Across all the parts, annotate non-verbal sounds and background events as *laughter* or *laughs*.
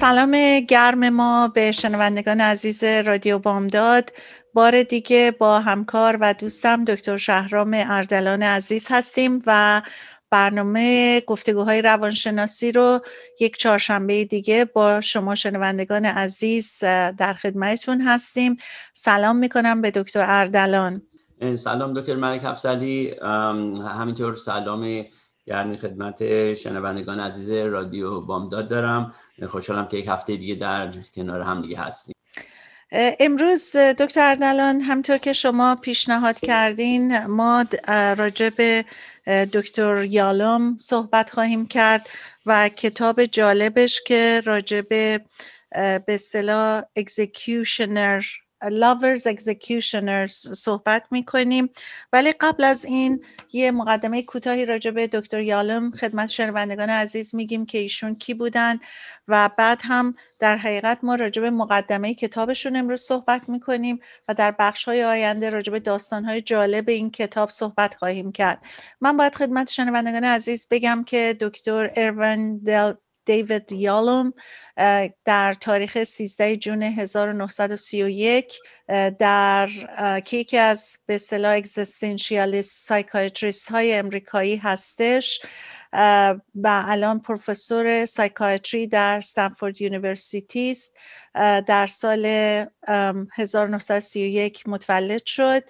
سلام گرم ما به شنوندگان عزیز رادیو بامداد. بار دیگه با همکار و دوستم دکتر شهرام اردلان عزیز هستیم و برنامه گفتگوهای روانشناسی رو یک چهارشنبه دیگه با شما شنوندگان عزیز در خدمتتون هستیم. سلام می‌کنم به دکتر اردلان. سلام دکتر ملک افزلی همینطور سلام یعنی خدمت شنوندگان عزیز رادیو بامداد دارم. خوشحالم که یک هفته دیگه در کنار هم دیگه هستیم. امروز دکتر اردلان همطور که شما پیشنهاد کردین ما راجع به دکتر یالوم صحبت خواهیم کرد و کتاب جالبش که راجع به به اصطلاح اکزیکیوشنر lovers executioners صحبت می‌کنیم. ولی قبل از این یه مقدمه کوتاهی راجع به دکتر یالم خدمت شنوندگان عزیز میگیم که ایشون کی بودن و بعد هم در حقیقت ما راجع به مقدمه کتابشون امروز صحبت می‌کنیم و در بخش های آینده راجع به داستان های جالب این کتاب صحبت خواهیم کرد. من باید خدمت شنوندگان عزیز بگم که دکتر اروین دیوید یالوم در تاریخ 13 جون 1931 در که یکی از به اصطلاح existentialist psychiatrist های امریکایی هستش و الان پروفسور psychiatry در Stanford University است. در سال 1931 متولد شد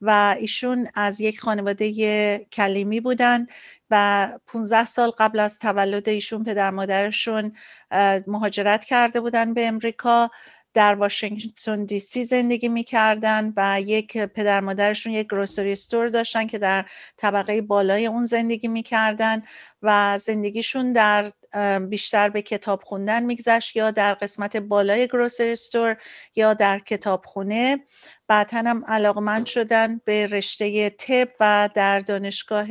و ایشون از یک خانواده کلیمی بودن و 15 سال قبل از تولد ایشون پدر مادرشون مهاجرت کرده بودن به امریکا. در واشنگتن دی سی زندگی می‌کردن و یک پدر مادرشون یک گروسری استور داشتن که در طبقه بالای اون زندگی می‌کردن و زندگیشون در بیشتر به کتاب خوندن میگذشت یا در قسمت بالای گروسری استور یا در کتابخونه بعد هم علاقمند شدن به رشته تب و در دانشگاه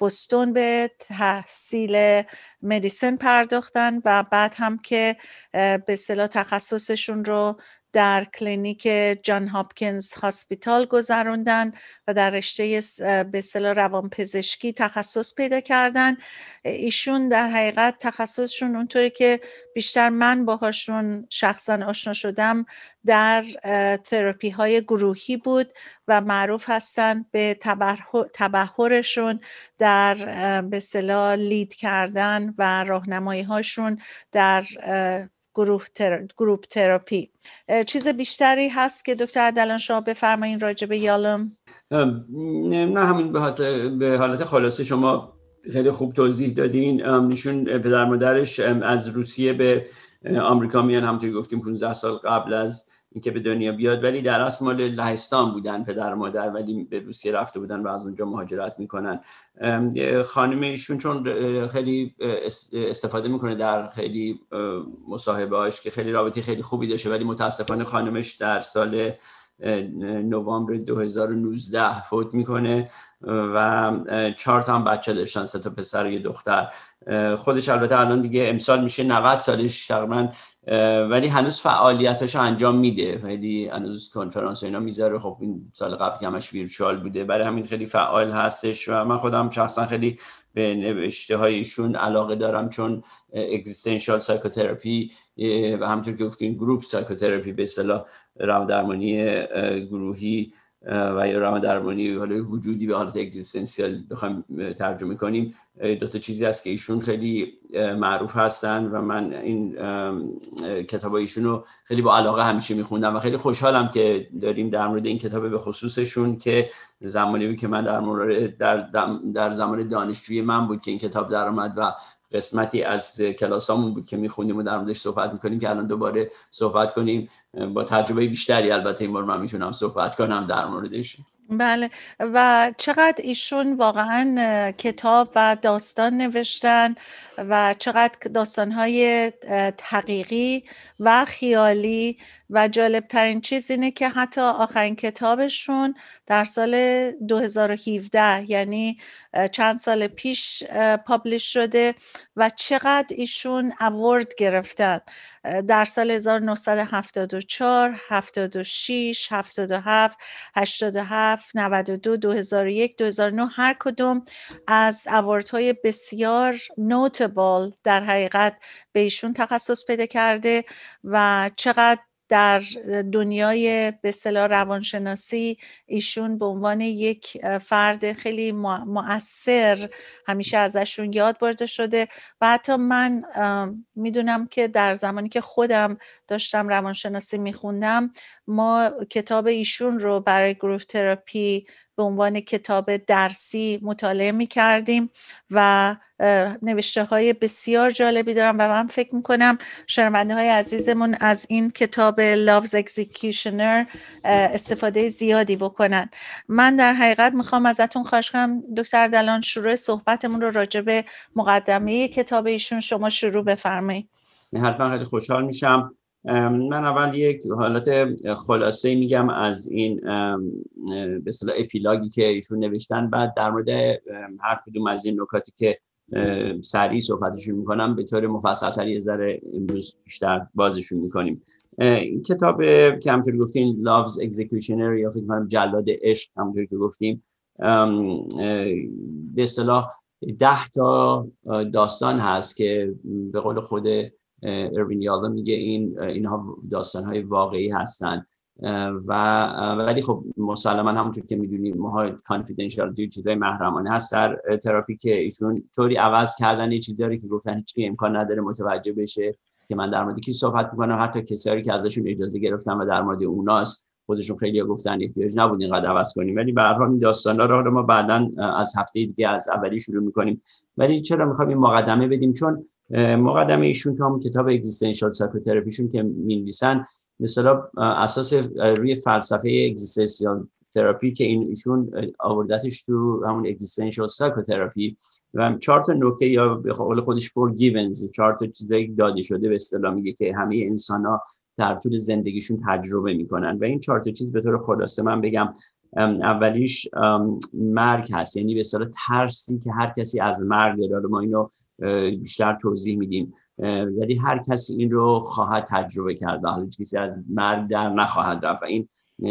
بوستون به تحصیل medicine پرداختن و بعد هم که به اصطلاح تخصصشون رو در کلینیک John Hopkins Hospital گذروندن و در رشته به اصطلاح روانپزشکی تخصص پیدا کردن. ایشون در حقیقت تخصصشون اونطوری که بیشتر من باهاشون شخصا آشنا شدم در تراپی های گروهی بود و معروف هستند به تبهرشون در به اصطلاح لید کردن و راهنمایی هاشون در گروه تر... گروپ تراپی. چیز بیشتری هست که دکتر عدلان شما بفرمایین راجع به یالم نه همین به حالت خلاصه شما خیلی خوب توضیح دادین. نشون پدر مادرش از روسیه به آمریکا میان همونطور گفتیم 15 سال قبل از اینکه به دنیا بیاد ولی در اصل مال لهستان بودن پدر مادر ولی به روسیه رفته بودن و از اونجا مهاجرت می‌کنن. خانم ایشون چون خیلی استفاده می‌کنه در خیلی مصاحبه هاش که خیلی رابطه خیلی خوبی داشته ولی متاسفانه خانمش در سال نوامبر 2019 فوت می‌کنه و چهار تا هم بچه داشتن سه تا پسر و یه دختر. خودش البته الان دیگه امسال میشه 90 سالش تقریبا ولی هنوز فعالیتاشو انجام میده. خیلی هنوز کنفرانس اینا می‌ذاره. خب این سال قبل که همش virtual بوده. برای همین خیلی فعال هستش و من خودم شخصا خیلی به نوشته هایشون علاقه دارم چون existential psychotherapy و همطور که گفتیم group psychotherapy به اصطلاح درمانی گروهی و یا روان درمانی حالا وجودی به حالت existential بخوایم ترجمه کنیم دو تا چیزی هست که ایشون خیلی معروف هستن و من این کتاب ایشون رو خیلی با علاقه همیشه میخوندم و خیلی خوشحالم که داریم در مورد این کتاب به خصوصشون که زمانی بود که من در مورد در, در زمان دانشجوی من بود که این کتاب در آمد و قسمتی از کلاسامون بود که میخوندیم و در موردش صحبت می‌کنیم که الان دوباره صحبت کنیم. با تجربه بیشتری البته این بار من می‌تونم صحبت کنم در موردش. بله. و چقدر ایشون واقعا کتاب و داستان نوشتن؟ و چقدر داستانهای تحقیقی و خیالی و جالب ترین چیز اینه که حتی آخرین کتابشون در سال 2017 یعنی چند سال پیش پابلش شده و چقدر ایشون اوورد گرفتن. در سال 1974 76 77 87 92 2001 2009 هر کدوم از های بسیار نوتبل در حقیقت به ایشون تخصص پیدا کرده و چقدر در دنیای به اصطلاح روانشناسی ایشون به عنوان یک فرد خیلی مؤثر همیشه ازشون یاد برده شده و حتی من می‌دونم که در زمانی که خودم داشتم روانشناسی میخوندم ما کتاب ایشون رو برای گروه تراپی به عنوان کتاب درسی مطالعه می کردیم و نوشته های بسیار جالبی دارم و من فکر می‌کنم شرمنده های عزیزمون از این کتاب Love's Executioner استفاده زیادی بکنن. من در حقیقت می‌خوام ازتون خواهش کنم دکتر دلان شروع صحبتمون رو راجع به مقدمه کتاب ایشون شما شروع بفرمایید. حتما خیلی خوشحال میشم. من اول یک حالت خلاصه میگم از این به اصطلاح اپیلاگی که ایشون نوشتن. بعد در مورد هر کدوم از این نکاتی که سریع صحبتشون می‌کنم به طور مفصل یه ذره امروز بیشتر بازشون می‌کنیم. این کتاب که همطور گفتیم Love's Executioner یا فکر کنم جلاد عشق همطور که گفتیم. به اصطلاح ده تا داستان هست که به قول خود اروین یالا میگه این اینها داستان های واقعی هستن. و ولی خب مسلما همونطور که می‌دونیم ما کانفیدنشیالیتی چیزای محرمانه هست. در تراپی که ایشون طوری عوض کردن یه چیزی که گفتن هیچ امکان نداره متوجه بشه که من در مورد کی صحبت می‌کنم. حتی کسایی که ازشون اجازه گرفتم و در مورد اوناست خودشون خیلی گفتن احتیاج نبود اینقدر عوض کنیم. ولی به هر حال این داستانا رو ما بعدا از هفته دیگه از اولی شروع می‌کنیم. ولی چرا می‌خوام این مقدمه بدیم؟ چون مقدمه ایشون که کتاب existential psychotherapy شون که می‌نویسن مثلا اساس روی فلسفه existential therapy که این ایشون آوردتش تو همون existential psychotherapy و چهار تا نکته یا به قول خودش four givens چهار تا داده شده به اصطلاح میگه که همه انسان ها در طول زندگیشون تجربه می‌کنن و این چهار تا چیز به طور خلاصه من بگم اولیش مرگ هست. یعنی به اصطلاح ترسی که هر کسی از مرگ داره. ما اینو بیشتر توضیح میدیم. ولی هر کسی این رو خواهد تجربه کرد و حالا کسی از مرگ در نخواهد رفت و این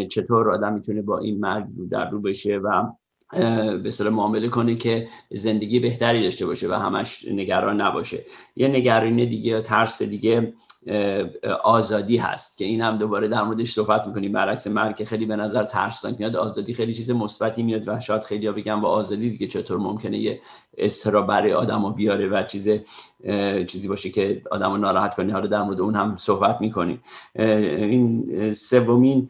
چطور آدم می‌تونه با این مرگ رو در رو بشه و به معامله کنه که زندگی بهتری داشته باشه و همش نگران نباشه. یه نگرانی دیگه یا ترس دیگه آزادی هست که این هم دوباره در موردش صحبت می‌کنیم. برعکس مرگ خیلی به نظر ترسناک میاد. آزادی خیلی چیز مثبتی میاد و شاید خیلی ها بگن و آزادی دیگه چطور ممکنه یه استرا برای آدم بیاره و چیز چیزی باشه که آدم ناراحت کنه. حالا در مورد اون هم صحبت می‌کنیم. این سومین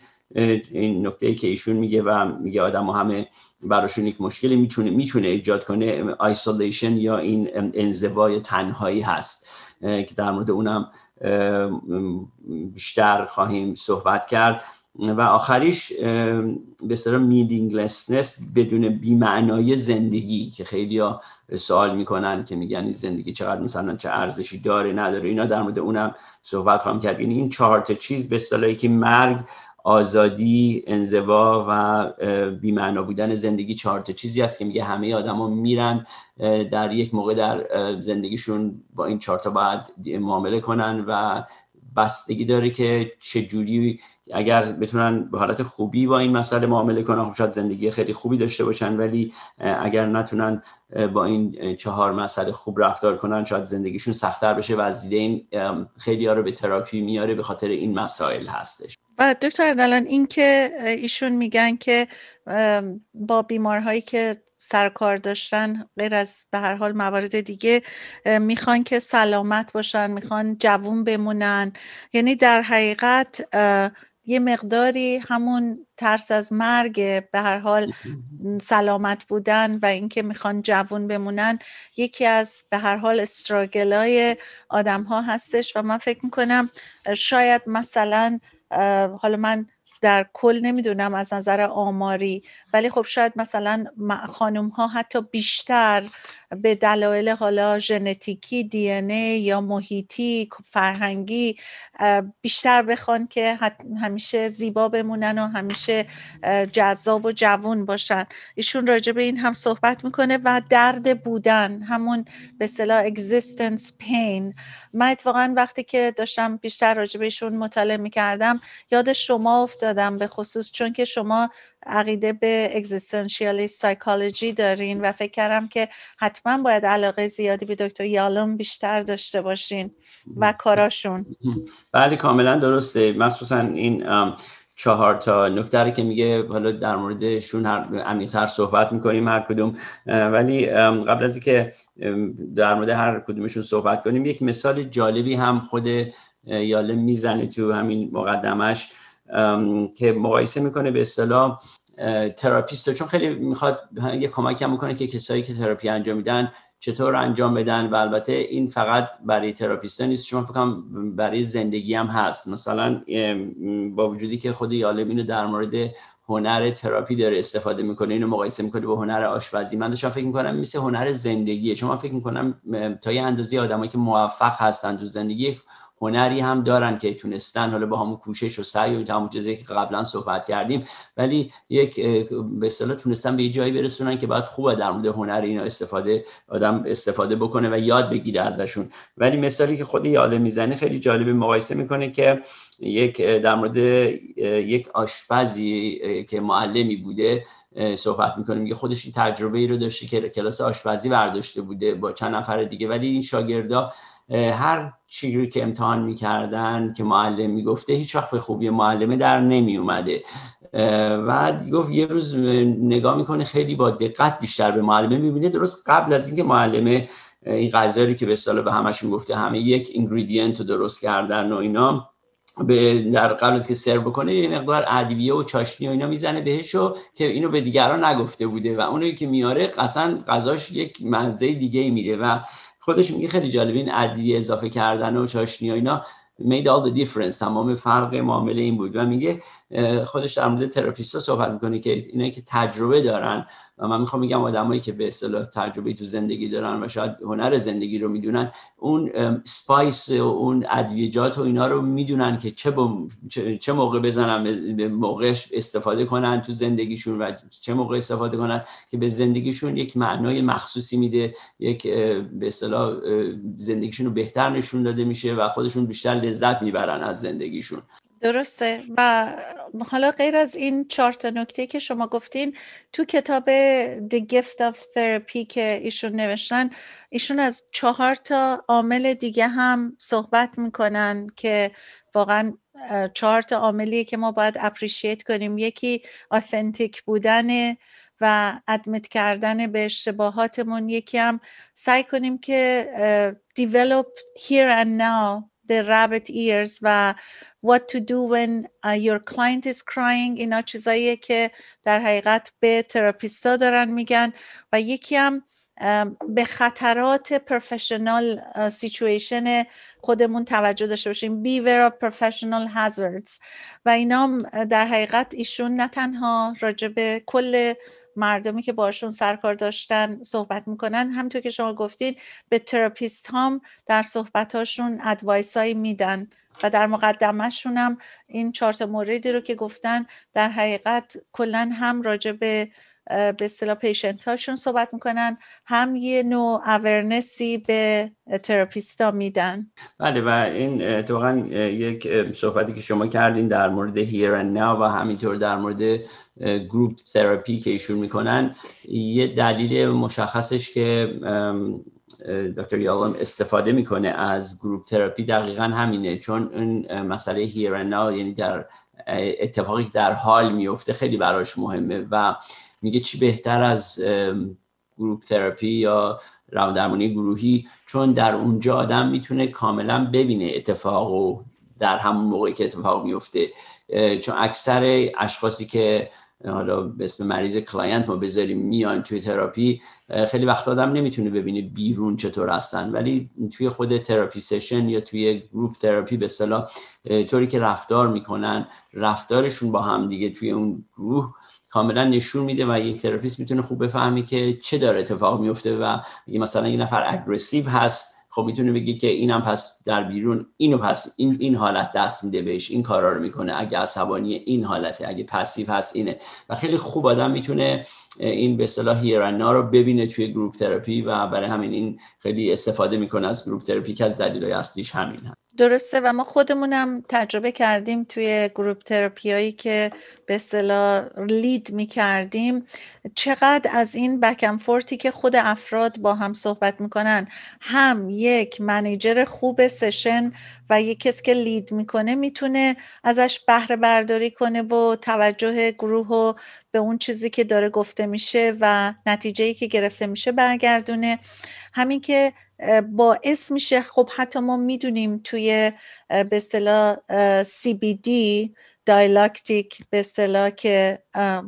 این نکته ای که ایشون میگه و میگه آدم همه براشون یک مشکلی می‌تونه می‌تونه ایجاد کنه آیسولیشن یا این انزوای تنهایی هست. که در مورد اونم بیشتر خواهیم صحبت کرد. و آخریش به سر میدینگلسنس بدون بیمعنای زندگی که خیلی ها سوال می‌کنن که میگن این زندگی چقدر مثلا چه ارزشی داره نداره اینا در مورد اونم صحبت خواهم کرد. یعنی این چهار تا چیز به اصطلاحی که مرگ آزادی انزوا و بیمعنا بودن زندگی چهار تا چیزی است که میگه همه آدما میرن در یک موقع در زندگیشون با این چهار تا باید معامله کنن و بستگی داره که چه جوری اگر بتونن به حالت خوبی با این مسئله معامله کنن خب شاید زندگی خیلی خوبی داشته باشن ولی اگر نتونن با این چهار مسئله خوب رفتار کنن شاید زندگیشون سختتر بشه و از این خیلی ها رو به تراپی میاره به خاطر این مسائل هستش. و دکتر دلان این که ایشون میگن که با بیمارهایی که سرکار داشتن غیر از به هر حال موارد دیگه می‌خوان که سلامت باشن می‌خوان جوون بمونن. یعنی در حقیقت یه مقداری همون ترس از مرگ به هر حال *laughs* سلامت بودن و اینکه می‌خوان جوون بمونن یکی از به هر حال استراگلای آدم ها هستش و من فکر می‌کنم شاید مثلا حالا من در کل نمی‌دونم از نظر آماری ولی خب شاید مثلا خانم ها حتی بیشتر به دلایل حالا ژنتیکی دی یا محیطی فرهنگی بیشتر بخوان که همیشه زیبا بمونن و همیشه جذاب و جوون باشن. ایشون راجع به این هم صحبت می‌کنه و درد بودن همون به اصطلاح existence pain من اتفاقا وقتی که داشتم بیشتر راجع بهشون مطالعه می‌کردم یاد شما افتادم به خصوص چون که شما عقیده به اگزیستانشیالی سایکولوژی دارین و فکر کردم که حتما باید علاقه زیادی به دکتر یالوم بیشتر داشته باشین و کاراشون. بله کاملا درسته. مخصوصا این چهار تا نکته که میگه حالا در موردشون عمیق‌تر صحبت می‌کنیم هر کدوم. ولی قبل از اینکه در مورد هر کدومشون صحبت کنیم یک مثال جالبی هم خود یاله می‌زنه تو همین مقدمش که مقایسه می‌کنه به اصطلاح تراپیست چون خیلی می‌خواد یه کمک هم می‌کنه که کسایی که تراپی انجام میدن چطور انجام بدن و البته این فقط برای تراپیست نیست. شما فکر برای زندگی هم هست. مثلا با وجودی که خود یالم اینو در مورد هنر تراپی داره استفاده می‌کنه اینو مقایسه می‌کنه با هنر آشپزی. من داشتم فکر می‌کنم مثل هنر زندگیه. چون من فکر می‌کنم تا یه اندازه آدمایی که موفق هستن تو زندگی هنری هم دارن که تونستن حالا با همون کوشش و سعی و همون چیزی که قبلا صحبت کردیم ولی یک به اصطلاح تونستن به یه جایی برسونن که باید خوبه در مورد هنر اینا استفاده آدم استفاده بکنه و یاد بگیره ازشون. ولی مثالی که خود یاد می‌زنه خیلی جالب مقایسه می‌کنه که یک در مورد یک آشپزی که معلمی بوده صحبت می‌کنه میگه خودش این تجربه ای رو داشته که کلاس آشپزی برداشته بوده با چند نفر دیگه ولی این شاگردا هر چیزی که امتحان می‌کردن که معلم می‌گفته هیچ وقت به خوبی معلمه در نمی اومده و گفت یه روز نگاه می‌کنه خیلی با دقت بیشتر به معلمه می‌بینه. درست قبل از اینکه معلمه این غذایی که به اصطلاح به همشون گفته همه یک اینگریدینت رو درست کردن و اینا به در قبل از که سرو بکنه یه مقدار ادویه و چاشنی و اینا می‌زنه بهشو که اینو به دیگران نگفته بوده. و اونایی که میاره اصلا غذاش یک مزه دیگه میره و خودش میگه خیلی جالب این ادویه اضافه کردن و چاشنی و اینا made all the difference. تمام فرق معامله این بود. و میگه خودش در مورد تراپیستا صحبت می‌کنه که اینایی که تجربه دارن و من می‌خوام میگم آدمایی که به اصطلاح تجربه تو زندگی دارن و شاید هنر زندگی رو می‌دونن اون سپایس و اون ادویجات و اینا رو می‌دونن که چه, چه موقع بزنن به موقعش استفاده کنن تو زندگیشون و چه موقع استفاده کنن که به زندگیشون یک معنای مخصوصی میده یک به اصطلاح زندگیشون رو بهتر نشون داده میشه و خودشون بیشتر لذت می‌برن از زندگیشون. درسته. و حالا غیر از این چهار تا نکته که شما گفتین تو کتاب The Gift of Therapy که ایشون نوشتن ایشون از چهار تا عامل دیگه هم صحبت می‌کنن که واقعا چهار تا عاملیه که ما باید اپریشیت کنیم. یکی آثنتیک بودن و ادمیت کردن به اشتباهاتمون. یکی هم سعی کنیم که develop here and now the rabbit ears و what to do when uh, your client is crying. اینا چیزاییه که در حقیقت به تراپیستا دارن میگن و یکی هم به خطرات پروفشنال سیچویشن خودمون توجه داشته باشیم. Beware of professional hazards. و اینا در حقیقت ایشون نه تنها راجع به کل مردمی که باشون سرکار داشتن صحبت می‌کنن. همطور که شما گفتین به تراپیست هم در صحبتاشون advice هایی میدن و در مقدمهشون هم این چهار موردی رو که گفتن در حقیقت کلا هم راجع به به اصطلاح patient هاشون صحبت می‌کنن هم یه نوع awareness ی به تراپیستا میدن. بله و این اتفاقا یک صحبتی که شما کردین در مورد here and now و همینطور در مورد group therapy که ایشون می‌کنن یه دلیل مشخصش که دکتر یالم استفاده می‌کنه از group therapy دقیقا همینه چون این مسئله here یعنی در اتفاقی در حال میفته خیلی براش مهمه و میگه چی بهتر از group therapy یا روان درمانی گروهی چون در اونجا آدم می‌تونه کاملا ببینه اتفاق و در همون موقعی که اتفاق میفته چون اکثر اشخاصی که حالا به اسم مریض client ما بذاریم میان توی تراپی خیلی وقت آدم نمی‌تونه ببینه بیرون چطور هستن. ولی توی خود therapy session یا توی group therapy به اصطلاح طوری که رفتار می‌کنن رفتارشون با هم دیگه توی اون گروه کاملا نشون میده و یک therapist می‌تونه خوب بفهمه که چه داره اتفاق میفته و اگه مثلا یه نفر aggressive هست خب می‌تونه بگی که اینم پس در بیرون اینو پس این این حالت دست میده بهش این کارا رو می‌کنه اگه عصبانی این حالته اگه passive هست اینه. و خیلی خوب آدم می‌تونه این به اصطلاح here and now رو ببینه توی group therapy و برای همین این خیلی استفاده می‌کنه از group therapy که از دلایل اصلیش همین هست. درسته و ما خودمونم تجربه کردیم توی group therapy هایی که به اصطلاح لید می کردیم چقدر از این بکم فورتی که خود افراد با هم صحبت می‌کنن هم یک منیجر خوب سشن و یک کس که لید می‌کنه می‌تونه ازش بهره برداری کنه و توجه گروه و به اون چیزی که داره گفته میشه و نتیجه که گرفته میشه برگردونه. همین که باعث میشه خب حتی ما می‌دونیم توی به اصطلاح CBT dialectic به اصطلاح که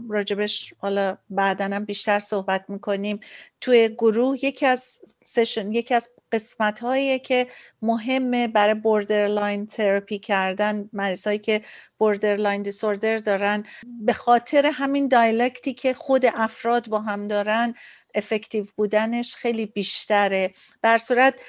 راجبش حالا هم بیشتر صحبت می‌کنیم توی گروه یکی از session یکی از قسمت هایی که مهمه برای borderline therapy کردن. مریض هایی که borderline disorder دارن. به خاطر همین dialectic که خود افراد با هم دارن effective بودنش خیلی بیشتره. به هر صورت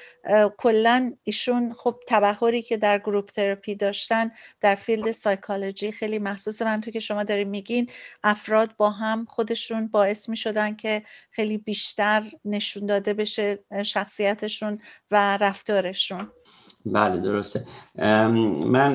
کلا ایشون خب تبهری که در group therapy داشتن در field psychology خیلی محسوسه همونطور که شما داریم میگین افراد با هم خودشون باعث می شدن که خیلی بیشتر نشون داده بشه شخصیتشون و رفتارشون. بله درسته. من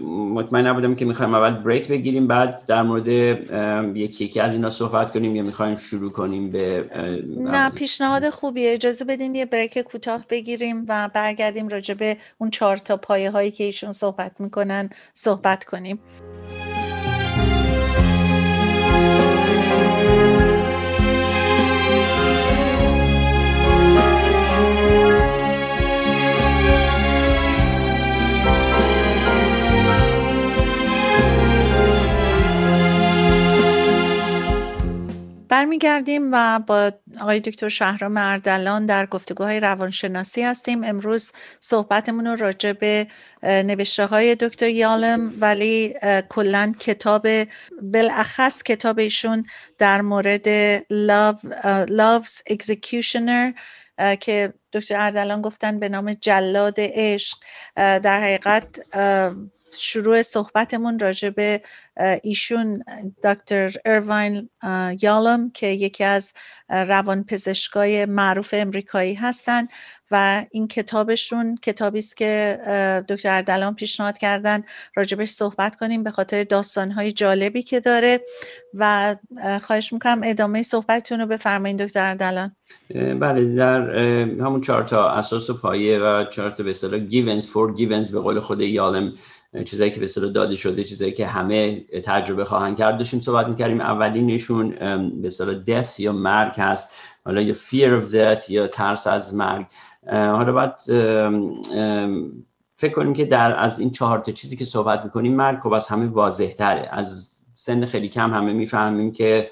مطمئن نبودم که می‌خوایم اول break بگیریم بعد در مورد یکی یکی از اینا صحبت کنیم یا می‌خوایم شروع کنیم به نه پیشنهاد خوبیه. اجازه بدین یه بریک کوتاه بگیریم و برگردیم راجع به اون چهار تا پایه هایی که ایشون صحبت می‌کنن صحبت کنیم. برمیگردیم و با آقای دکتر شهرام اردلان در گفتگوهای روانشناسی هستیم. امروز صحبتمون راجع به نوشته های دکتر یالم ولی کلا کتاب بالاخص کتاب ایشون در مورد Love, Love's Executioner که دکتر اردلان گفتن به نام جلاد عشق. در حقیقت شروع صحبتمون راجع به ایشون دکتر اروین یالم که یکی از روان پزشکای معروف امریکایی هستند و این کتابشون کتابی است که دکتر اردلان پیشنهاد کردن راجبش صحبت کنیم به خاطر داستانهای جالبی که داره و خواهش می‌کنم ادامه صحبتتون رو بفرمایید دکتر اردلان. بله در همون چهار تا اساس و پایه و چهار تا به اصطلاح گیونز فور گیونز به قول خود یالم چیزایی که به اصطلاح داده شده چیزایی که همه تجربه خواهند کرد. داشتیم صحبت می‌کردیم اولینشون به اصطلاح death یا مرگ هست. حالا یا fear of death یا ترس از مرگ. حالا باید فکر کنیم که در از این چهار تا چیزی که صحبت می‌کنیم مرگ خب از همه واضح تره از سن خیلی کم همه می‌فهمیم که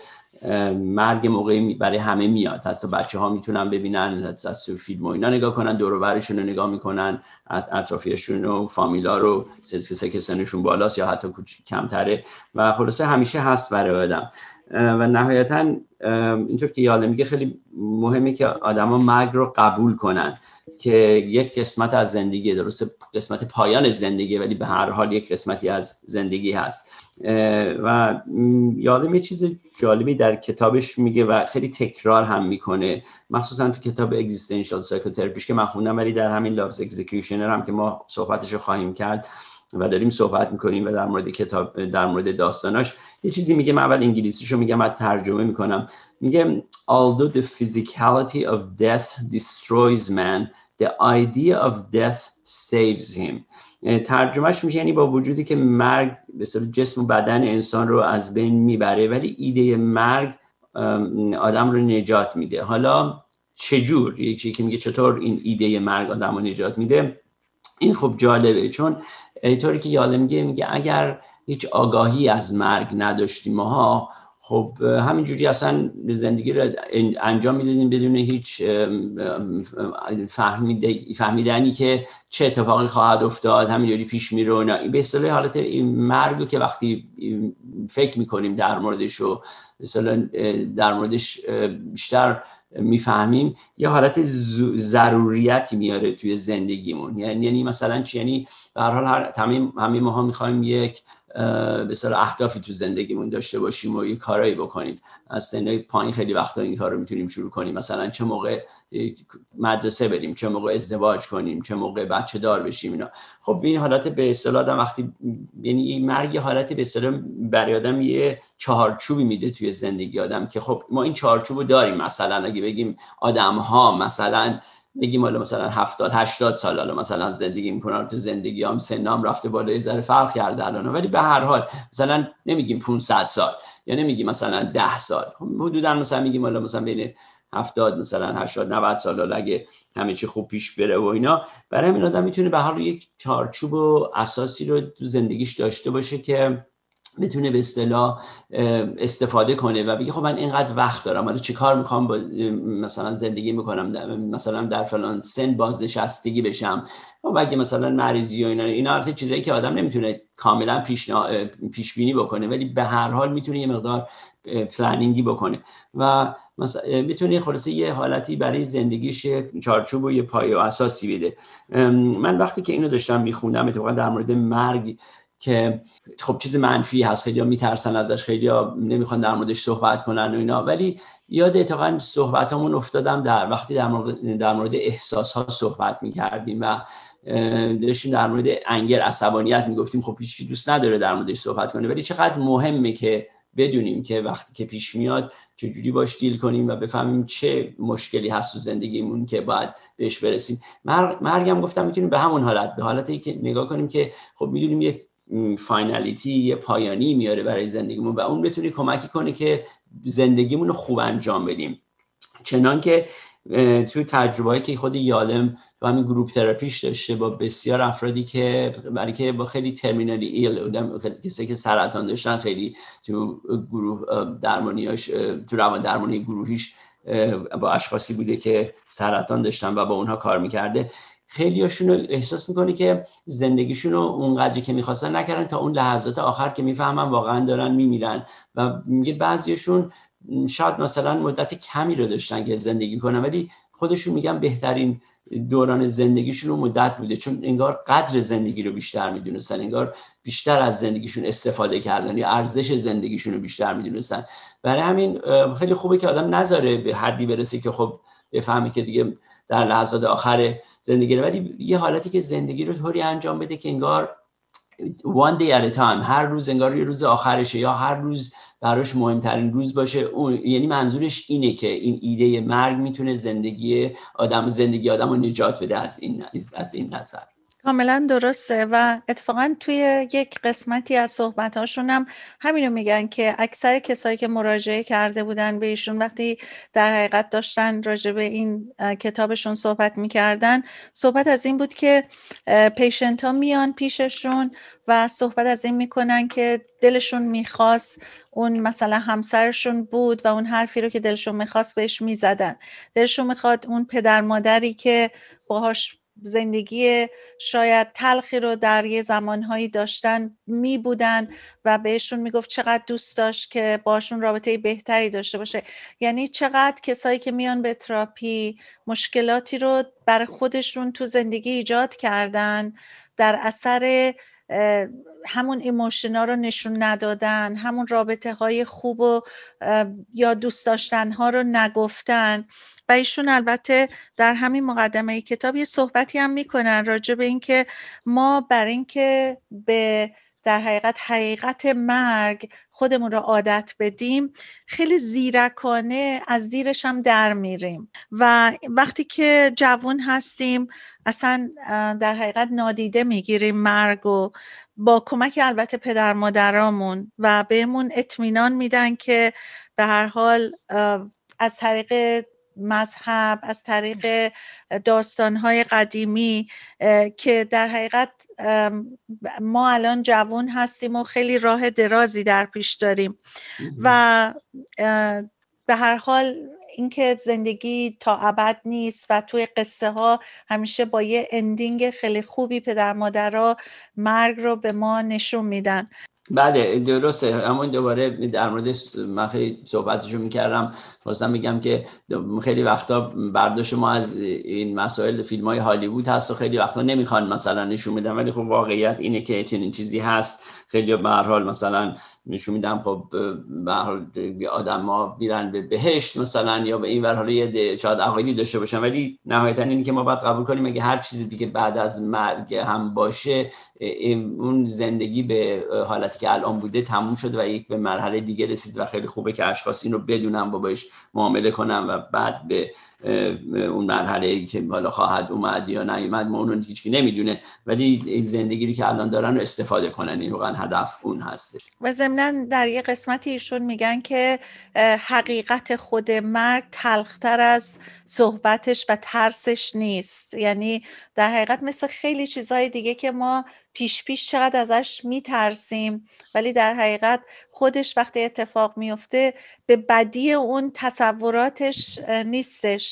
مرگ موقعی برای همه میاد. حتی بچه ها می‌تونن ببینن از فیلم و اینا نگاه کنن دور رو نگاه می‌کنن اطرافیشون و فامیلا رو سه که سنشون بالاست یا حتی کمتره. و خلاصه همیشه هست برای آدم. و نهایتا اینطور که یادم میگه خیلی مهمه که آدما مرگ رو قبول کنن که یک قسمت از زندگی درست قسمت پایان زندگی ولی به هر حال یک قسمتی از زندگی هست. و یادم یه چیز جالبی در کتابش میگه و خیلی تکرار هم می‌کنه. مخصوصا تو کتاب Existential Psychotherapy ش که من خوندم ولی در همین Love's Executioner هم که ما صحبتش رو خواهیم کرد و داریم صحبت می‌کنیم و در مورد کتاب در مورد داستاناش یه چیزی میگه. من اول انگلیسیشو میگم بعد ترجمه می‌کنم. میگه although the physicality of death destroys man the idea of death saves him. ترجمهش میشه یعنی با وجودی که مرگ به جسم و بدن انسان رو از بین می‌بره ولی ایده مرگ آدم رو نجات میده. حالا چجور؟ یکی که میگه چطور این ایده مرگ آدم رو نجات میده؟ این خب جالبه چون طوری که یادم میگه میگه اگر هیچ آگاهی از مرگ نداشتیم ماها خب همینجوری اصلا زندگی رو انجام می‌دادیم بدون هیچ فهمیدنی که چه اتفاقی خواهد افتاد همینجوری پیش میره به اصطلاح حالت مرگ که وقتی فکر می‌کنیم در موردش و مثلا در موردش بیشتر می‌فهمیم یه حالت ضروریتی میاره توی زندگیمون. یعنی, یعنی مثلا چی؟ یعنی به هر حال همه ما می‌خوایم یک به اهدافی تو زندگیمون داشته باشیم و یه کارایی بکنیم. از سن پایین خیلی وقتا این کار رو می‌تونیم شروع کنیم. مثلا چه موقع مدرسه بریم چه موقع ازدواج کنیم چه موقع بچه دار بشیم اینا. خب این حالت به اصطلاح وقتی یعنی این مرگ حالتی به اصطلاح برای آدم یه چهارچوبی میده توی زندگی آدم که خب ما این چهارچوبو داریم. مثلا اگه بگیم آدم ها مثلا بگیم حالا مثلا 70 80 سال حالا مثلا زندگی می‌کنن تو زندگی هم سنام رفته بالا ذره فرق کرده الان. ولی به هر حال مثلا نمیگیم 500 سال یا نمیگیم مثلا 10 سال. خب حدودا مثلا میگیم حالا مثلا بین 70 مثلا 80 90 سال حالا اگه همه چی خوب پیش بره و اینا. برای همین آدم می‌تونه به هر یک چارچوب و اساسی رو تو زندگیش داشته باشه که بتونه به اصطلاح استفاده کنه و بگه خب من اینقدر وقت دارم حالا چه کار می‌خوام با مثلا زندگی می‌کنم مثلا در فلان سن بازنشستگی بشم و اگه مثلا مریضی و اینا اینا هر چیزایی که آدم نمی‌تونه کاملا پیش, پیش بینی بکنه ولی به هر حال می‌تونه یه مقدار پلنینگی بکنه و می‌تونه خلاصه یه حالتی برای زندگیش چارچوب و یه پایه و اساسی بده. من وقتی که اینو داشتم میخوندم اتفاقا در مورد مرگ که خب چیز منفی هست خیلی میترسن ازش خیلی ها نمی‌خوان در موردش صحبت کنن و اینا. ولی یاد اتفاقا صحبتامون افتادم در وقتی در مورد, در مورد احساس ها صحبت می‌کردیم و داشتیم در مورد انگر عصبانیت می‌گفتیم. خب هیچ دوست نداره در موردش صحبت کنه. ولی چقدر مهمه که بدونیم که وقتی که پیش میاد چجوری باش deal کنیم و بفهمیم چه مشکلی هست تو زندگیمون که باید بهش برسیم. مرگم گفتم می‌تونیم به همون حالت به حالتی که نگاه کنیم که خب می‌دونیم یه finality یه پایانی میاره برای زندگیمون و اون بتونی کمکی کنه که زندگیمون رو خوب انجام بدیم. چنان که توی تجربه که خود یالم تو همین group therapy ش داشته با بسیار افرادی که برای که با خیلی terminally ill کسی که سرطان داشتن خیلی تو گروه درمانیاش تو روان درمانی گروهیش با اشخاصی بوده که سرطان داشتن و با اونها کار می‌کرده. خیلی رو احساس می‌کنه که زندگیشون رو اونقدری که می‌خواستن نکردن تا اون لحظات آخر که می‌فهمن واقعا دارن میمیرن. و میگه بعضیشون شاید مثلا مدت کمی رو داشتن که زندگی کنن ولی خودشون میگن بهترین دوران زندگیشون رو مدت بوده. چون انگار قدر زندگی رو بیشتر می‌دونستن انگار بیشتر از زندگیشون استفاده کردن یا ارزش زندگیشون رو بیشتر می‌دونستن. برای همین خیلی خوبه که آدم نذاره به حدی برسه که خب بفهمی که دیگه در لحظات آخر زندگی ولی یه حالتی که زندگی رو طوری انجام بده که انگار one day at a time هر روز انگار یه روز آخرشه یا هر روز براش مهمترین روز باشه. اون یعنی منظورش اینه که این ایده مرگ می‌تونه زندگی آدم زندگی آدم رو نجات بده از این از این نظر. کاملا درسته و اتفاقا توی یک قسمتی از صحبتاشون هم همینو میگن که اکثر کسایی که مراجعه کرده بودن به ایشون وقتی در حقیقت داشتن راجع به این کتابشون صحبت می‌کردن صحبت از این بود که پیشنت ها میان پیششون و صحبت از این می‌کنن که دلشون می‌خواست اون مثلا همسرشون بود و اون حرفی رو که دلشون می‌خواست بهش می‌زدن. دلشون می‌خواد اون پدر مادری که باهاش زندگی شاید تلخی رو در یه زمانهایی داشتن می بودن و بهشون می‌گفت چقدر دوست داشت که باشون رابطه بهتری داشته باشه. یعنی چقدر کسایی که میان به تراپی مشکلاتی رو بر خودشون تو زندگی ایجاد کردن در اثر همون ایموشنا رو نشون ندادن همون رابطه های خوب و یا دوست داشتن ها رو نگفتن و ایشون البته در همین مقدمه کتاب یه صحبتی هم می‌کنن راجع به اینکه ما بر اینکه به در حقیقت حقیقت مرگ خودمون رو عادت بدیم خیلی زیرکانه از دیرش هم در میریم. و وقتی که جوون هستیم اصلا در حقیقت نادیده می‌گیریم مرگ و با کمک البته پدر مادرامون و بهمون اطمینان میدن که به هر حال از طریق مذهب از طریق داستانهای قدیمی که در حقیقت ما الان جوان هستیم و خیلی راه درازی در پیش داریم و به هر حال اینکه زندگی تا ابد نیست و توی قصه ها همیشه با یه اندینگ خیلی خوبی پدر مادرها مرگ رو به ما نشون میدن. بله درسته. اما دوباره در مورد من خیلی صحبتشو می‌کردم. خواستم میگم که خیلی وقتا برداشت ما از این مسائل فیلم های هالیوود هست و خیلی وقتا نمی‌خوان مثلا نشون میدن ولی خب واقعیت اینه که چنین چیزی هست. خیلی به حال مثلا نشون میدم خب به حال آدم ها میرن به بهشت مثلا یا به این ور حالا یه شاید عقایدی داشته باشن. ولی نهایتا اینه که ما باید قبول کنیم اگه هر چیزی دیگه بعد از مرگ هم باشه اون زندگی به حالتی که الان بوده تموم شد و یک به مرحله دیگه رسید و خیلی خوبه که اشخاص این رو بدونن با باش معامله کنم و بعد به اون مرحله ای که حالا خواهد اومد یا نیومد ما اونو هیچکی نمی‌دونه. ولی این زندگی که الان دارن رو استفاده کنن. این واقعا هدف اون هستش. و ضمنا در یه قسمتی ایشون میگن که حقیقت خود مرگ تلختر از صحبتش و ترسش نیست. یعنی در حقیقت مثل خیلی چیزهای دیگه که ما پیش پیش چقدر ازش میترسیم. ولی در حقیقت خودش وقتی اتفاق میفته به بدی اون تصوراتش نیستش.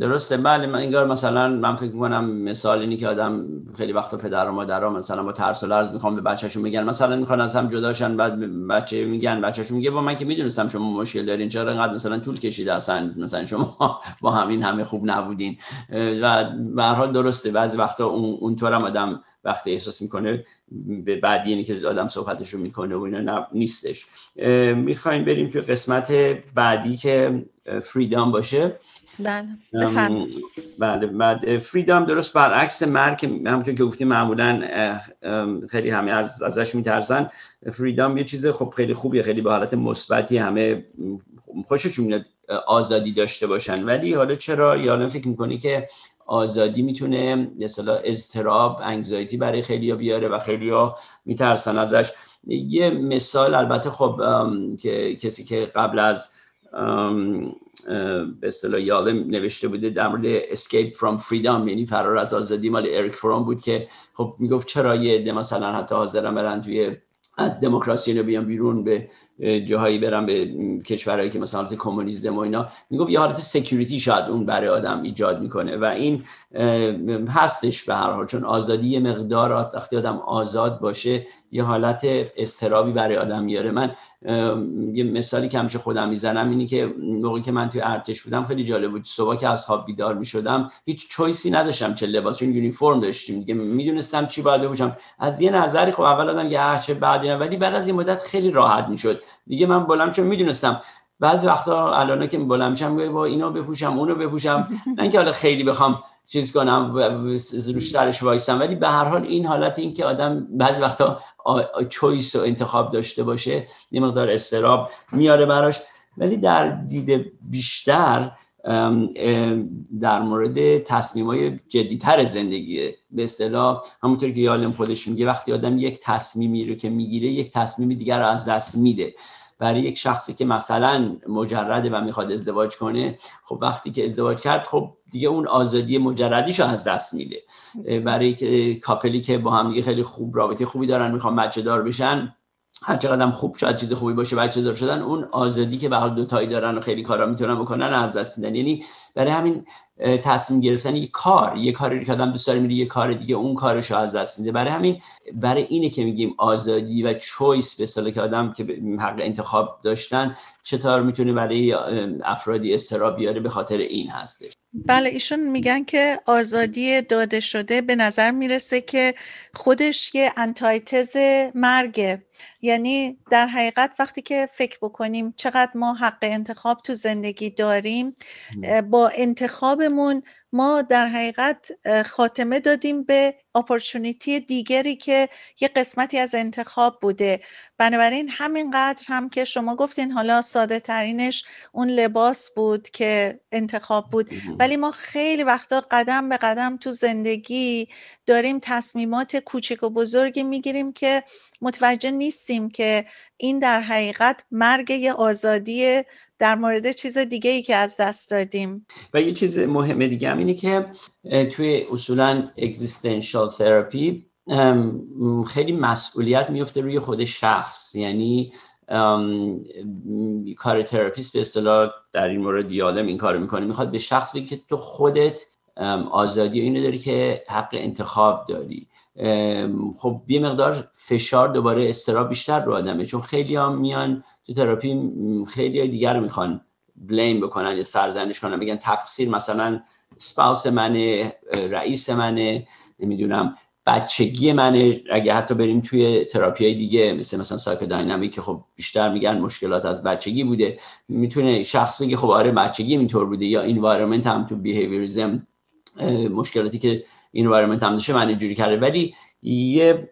درسته. بله من اینگار مثلا من فکر می‌کنم مثال اینی که آدم خیلی وقتا پدر و مادرها مثلا با ترس و لرز می‌خوام به بچهشون میگن مثلا می‌خوان از هم جداشن بعد بچه میگن بچهشون میگه با من که می‌دونستم شما مشکل دارین چرا انقدر مثلا طول کشیده اصلا مثلا شما با همین همه خوب نبودین. و به هر حال درسته. بعضی وقتا اون اونطور هم آدم وقتی احساس می‌کنه به بعدی اینی که آدم صحبتشو می‌کنه و اینا نیستش. می‌خوایم بریم که قسمت بعدی که فریدام باشه. بله بله بعد فریدام درست برعکس مرگ همونطور که گفتیم معمولا خیلی همه از ازش میترسن. فریدام یه چیز خب خیلی خوبیه خیلی به حالت مثبتی همه خوششون میاد آزادی داشته باشن. ولی حالا چرا؟ یا فکر می‌کنی که آزادی می‌تونه مثلا اضطراب انگزایتی برای خیلی ها بیاره و خیلی ها میترسن ازش. یه مثال البته خب که کسی که قبل از به اصطلاح یالم نوشته بوده در مورد escape from freedom یعنی فرار از آزادی مال اریک فرام بود که خب می‌گفت چرا یه عده مثلا حتی حاضرن برن توی از دموکراسی رو بیان بیرون به جاهایی برن به کشورهایی که مثلا کمونیسم و اینا. می‌گفت یه حالت سکیوریتی شاید اون برای آدم ایجاد می‌کنه و این هستش به هر حال. چون آزادی یه مقدار وقتی آدم آزاد باشه یه حالت استرابی برای آدم میاره. من یه مثالی که همیشه خودم می‌زنم اینی که موقعی که من توی ارتش بودم خیلی جالب بود. صبح که از خواب بیدار می‌شدم هیچ چویسی نداشتم چه لباس چون یونیفرم داشتیم دیگه. می‌دونستم چی باید بپوشم. از یه نظری خب اول آدم یه چه بعد ولی بعد از این مدت خیلی راحت می‌شد. دیگه من بلند چون می‌دونستم. بعضی وقتا الان که بلند میشم با اینو بپوشم اونو بپوشم. نه اینکه حالا خیلی بخوام چیز کنم روش سرش وایسم. ولی به هر حال این حالت این که آدم بعضی وقتا چویس و انتخاب داشته باشه یه مقدار استراب میاره براش. ولی در دید بیشتر در مورد تصمیم های جدیتر زندگیه به اصطلاح همونطور که یالم خودش میگه وقتی آدم یک تصمیمی رو که می‌گیره یک تصمیم دیگر رو از دست میده. برای یک شخصی که مثلا مجرده و می‌خواد ازدواج کنه خب وقتی که ازدواج کرد خب دیگه اون آزادی مجردیش رو از دست میده. برای کاپلی که با هم دیگه خیلی خوب رابطه خوبی دارن می‌خوان بچه دار بشن هر چقدر خوب شاید چیز خوبی باشه بچه دار شدن اون آزادی که به حال دو تایی دارن و خیلی کارا می‌تونن بکنن از دست میدن. یعنی برای همین تصمیم گرفتن یک کار یه کاری که آدم دوست داره میره یه کار دیگه اون کارش رو از دست میده. برای همین برای اینه که میگیم آزادی و چویس به که آدم که حق انتخاب داشتن چطور می‌تونه برای افرادی استراب بیاره به خاطر این هستش. بله ایشون میگن که آزادی داده شده به نظر می‌رسه که خودش یه انتایتز مرگه یعنی در حقیقت وقتی که فکر بکنیم چقدر ما حق انتخاب تو زندگی داریم با انتخابمون ما در حقیقت خاتمه دادیم به اپورچونیتی دیگری که یه قسمتی از انتخاب بوده. بنابراین همینقدر هم که شما گفتین حالا ساده ترینش اون لباس بود که انتخاب بود. ولی ما خیلی وقتا قدم به قدم تو زندگی داریم تصمیمات کوچک و بزرگی می‌گیریم که متوجه نیستیم که این در حقیقت مرگ یه آزادی در مورد چیز دیگه ای که از دست دادیم. و یه چیز مهم دیگه هم اینه که توی اصولا existential therapy خیلی مسئولیت میفته روی خود شخص. یعنی کار therapist به اصطلاح در این مورد یالم این کار می‌کنه. می‌خواد به شخص بگه که تو خودت آزادی اینو داری که حق انتخاب داری. خب یه مقدار فشار دوباره استرس بیشتر رو آدمه. چون خیلی هم میان تو تراپی خیلی دیگر می‌خوان blame بکنن یا سرزنش کنن. بگن تقصیر مثلا spouse منه رئیس منه نمی‌دونم بچگی منه. اگه حتی بریم توی تراپی های دیگه مثل مثلا psychodynamic که خب بیشتر میگن مشکلات از بچگی بوده می‌تونه شخص بگه خب آره بچگی اینطور بوده یا environment هم تو behaviorism مشکلاتی که environment هم داشته من اینجوری کرده. ولی یه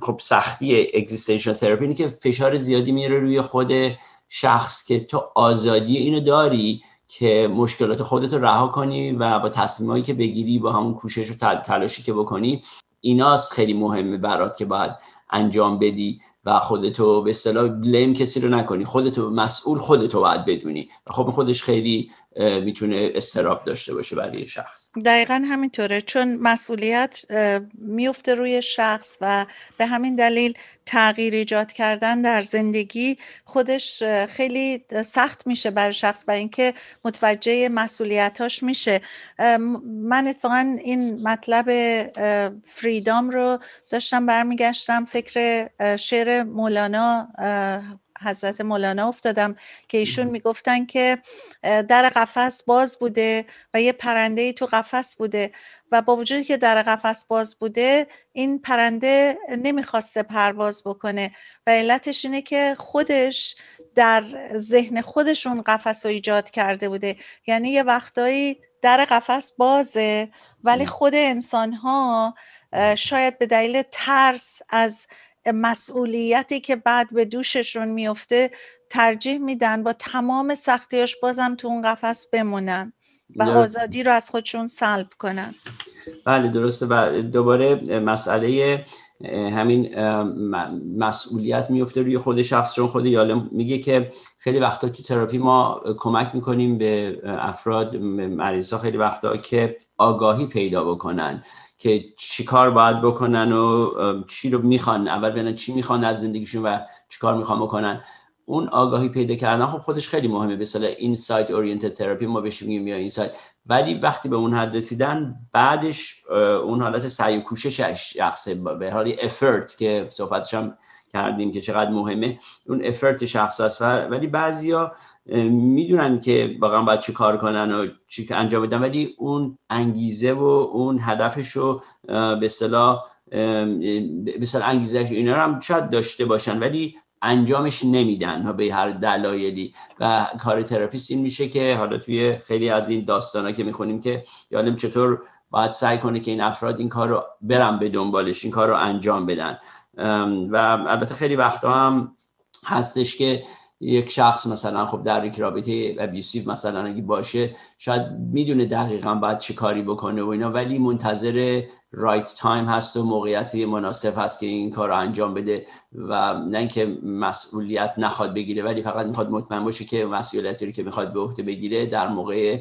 خب سختی اگزیستنشن تراپی اینه که فشار زیادی میره روی خود شخص که تو آزادی اینو داری که مشکلات خودت رو رها کنی و با تصمیمایی که بگیری با همون کوشش و تلاشی که بکنی ایناست خیلی مهمه برات که باید انجام بدی و خودتو به اصطلاح بلیم کسی رو نکنی. خودتو مسئول خودتو باید بدونی. خب خودش خیلی می‌تونه استراب داشته باشه برای شخص. دقیقا همینطوره. چون مسئولیت میفته روی شخص و به همین دلیل تغییر ایجاد کردن در زندگی خودش خیلی سخت میشه برای شخص برای اینکه متوجه مسئولیتاش میشه. من اتفاقا این مطلب فریدام رو داشتم برمیگشتم. فکر شعر مولانا حضرت مولانا افتادم که ایشون می‌گفتن که در قفس باز بوده و یه پرنده ای تو قفس بوده و با وجودی که در قفس باز بوده این پرنده نمی‌خواسته پرواز بکنه و علتش اینه که خودش در ذهن خودشون قفس رو ایجاد کرده بوده. یعنی یه وقتایی در قفس بازه ولی خود انسان ها شاید به دلیل ترس از مسئولیتی که بعد به دوششون میفته ترجیح میدن با تمام سختیاش بازم تو اون قفس بمونن و آزادی رو از خودشون سلب کنن. بله درسته. و دوباره مسئله همین مسئولیت میفته روی خود شخص. چون خود یالم میگه که خیلی وقتا تو تراپی ما کمک می‌کنیم به افراد مریض خیلی وقتا که آگاهی پیدا بکنن. که چی کار باید بکنن و چی رو می‌خوان اول ببینن چی می‌خوان از زندگیشون و چی کار می‌خوان بکنن. اون آگاهی پیدا کردن خب خودش خیلی مهمه. مثلا این سایت اورینتد تراپی ما بهش میگیم یا این سایت ولی وقتی به اون حد رسیدن بعدش اون حالت سعی و کوشش شخصه. به حالی افرت که صحبتش هم کردیم که چقدر مهمه اون افرت شخص است ولی بعضیا می‌دونن که واقعا باید چی کار کنن و چی انجام بدن ولی اون انگیزه و اون هدفش رو به اصطلاح به انگیزش اینا رو هم شاید داشته باشن ولی انجامش نمیدن به هر دلایلی. و کار therapist این میشه که حالا توی خیلی از این داستانا که می‌خونیم که یالم چطور باید سعی کنه که این افراد این کار رو برن به دنبالش این کار رو انجام بدن. و البته خیلی وقتا هم هستش که یک شخص مثلا خب در یک رابطه abusive مثلا اگه باشه شاید می‌دونه دقیقا باید چه کاری بکنه و اینا ولی منتظر رایت تایم هست و موقعیت مناسب هست که این کار رو انجام بده و نه اینکه مسئولیت نخواد بگیره ولی فقط می‌خواد مطمئن باشه که مسئولیتی رو که می‌خواد به عهده بگیره در موقع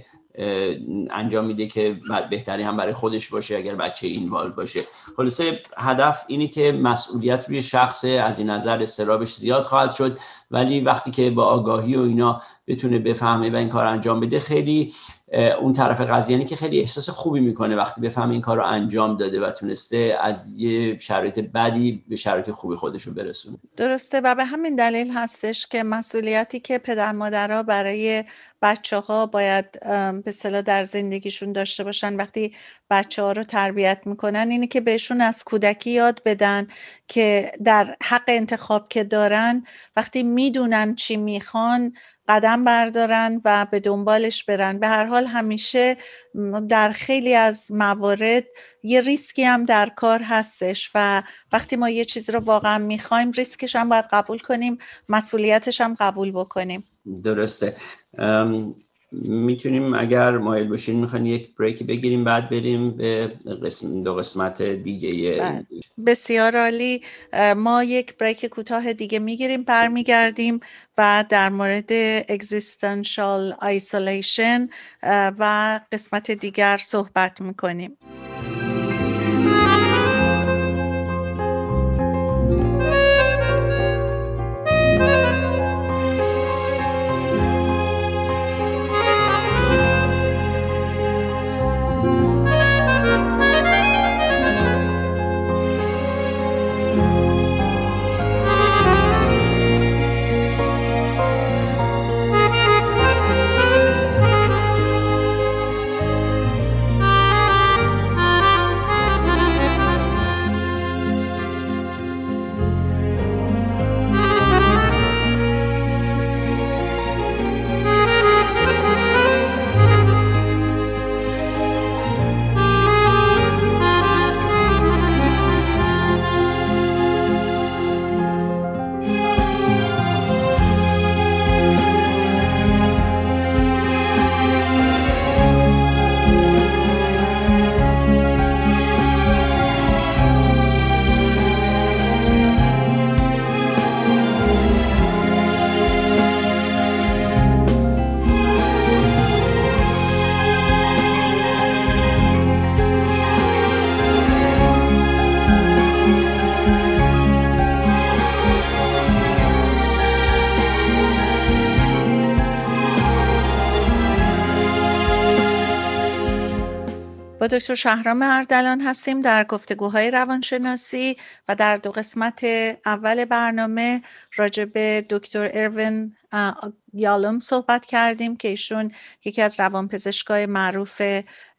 انجام میده که بهتری هم برای خودش باشه اگر بچه اینوال باشه. خلاصه هدف اینه که مسئولیت روی شخص از این نظر استرابش زیاد خواهد شد. ولی وقتی که با آگاهی و اینا بتونه بفهمه و این کار انجام بده خیلی اون طرف قضیه یعنی که خیلی احساس خوبی می‌کنه وقتی بفهمه این کار رو انجام داده و تونسته از یه شرایط بدی به شرایط خوبی خودش رو برسونه. درسته. و به همین دلیل هستش که مسئولیتی که پدر مادرها برای بچه ها باید به صلاح در زندگیشون داشته باشن. وقتی بچه ها رو تربیت می‌کنن اینه که بهشون از کودکی یاد بدن که در حق انتخاب که دارن وقتی می‌دونن چی می‌خوان قدم بردارن و به دنبالش برن. به هر حال همیشه در خیلی از موارد یه ریسکی هم در کار هستش و وقتی ما یه چیزی رو واقعا می‌خوایم ریسکش هم باید قبول کنیم مسئولیتش هم قبول بکنیم. درسته. می‌تونیم اگر مایل باشین می‌خواین یک بریکی بگیریم بعد بریم به قسم دو قسمت دیگه. بله. بسیار عالی. ما یک بریک کوتاه دیگه می‌گیریم برمیگردیم و در مورد existential isolation و قسمت دیگر صحبت می‌کنیم. دکتر شهرام اردلان هستیم در گفتگوهای روانشناسی و در دو قسمت اول برنامه راجع به دکتر اروین یالوم صحبت کردیم که ایشون یکی از روانپزشکای معروف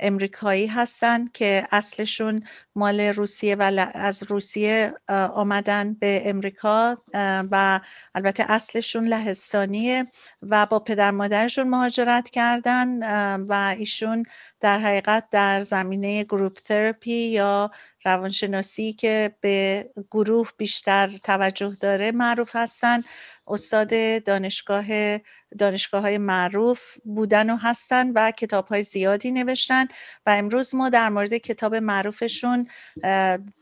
امریکایی هستند که اصلشون مال روسیه و از روسیه آمدن به امریکا و البته اصلشون لهستانیه و با پدر مادرشون مهاجرت کردن و ایشون در حقیقت در زمینه گروپ تراپی یا روانشناسی که به گروه بیشتر توجه داره معروف هستند استاد دانشگاه دانشگاه های معروف بودن و هستن و کتاب های زیادی نوشتن و امروز ما در مورد کتاب معروفشون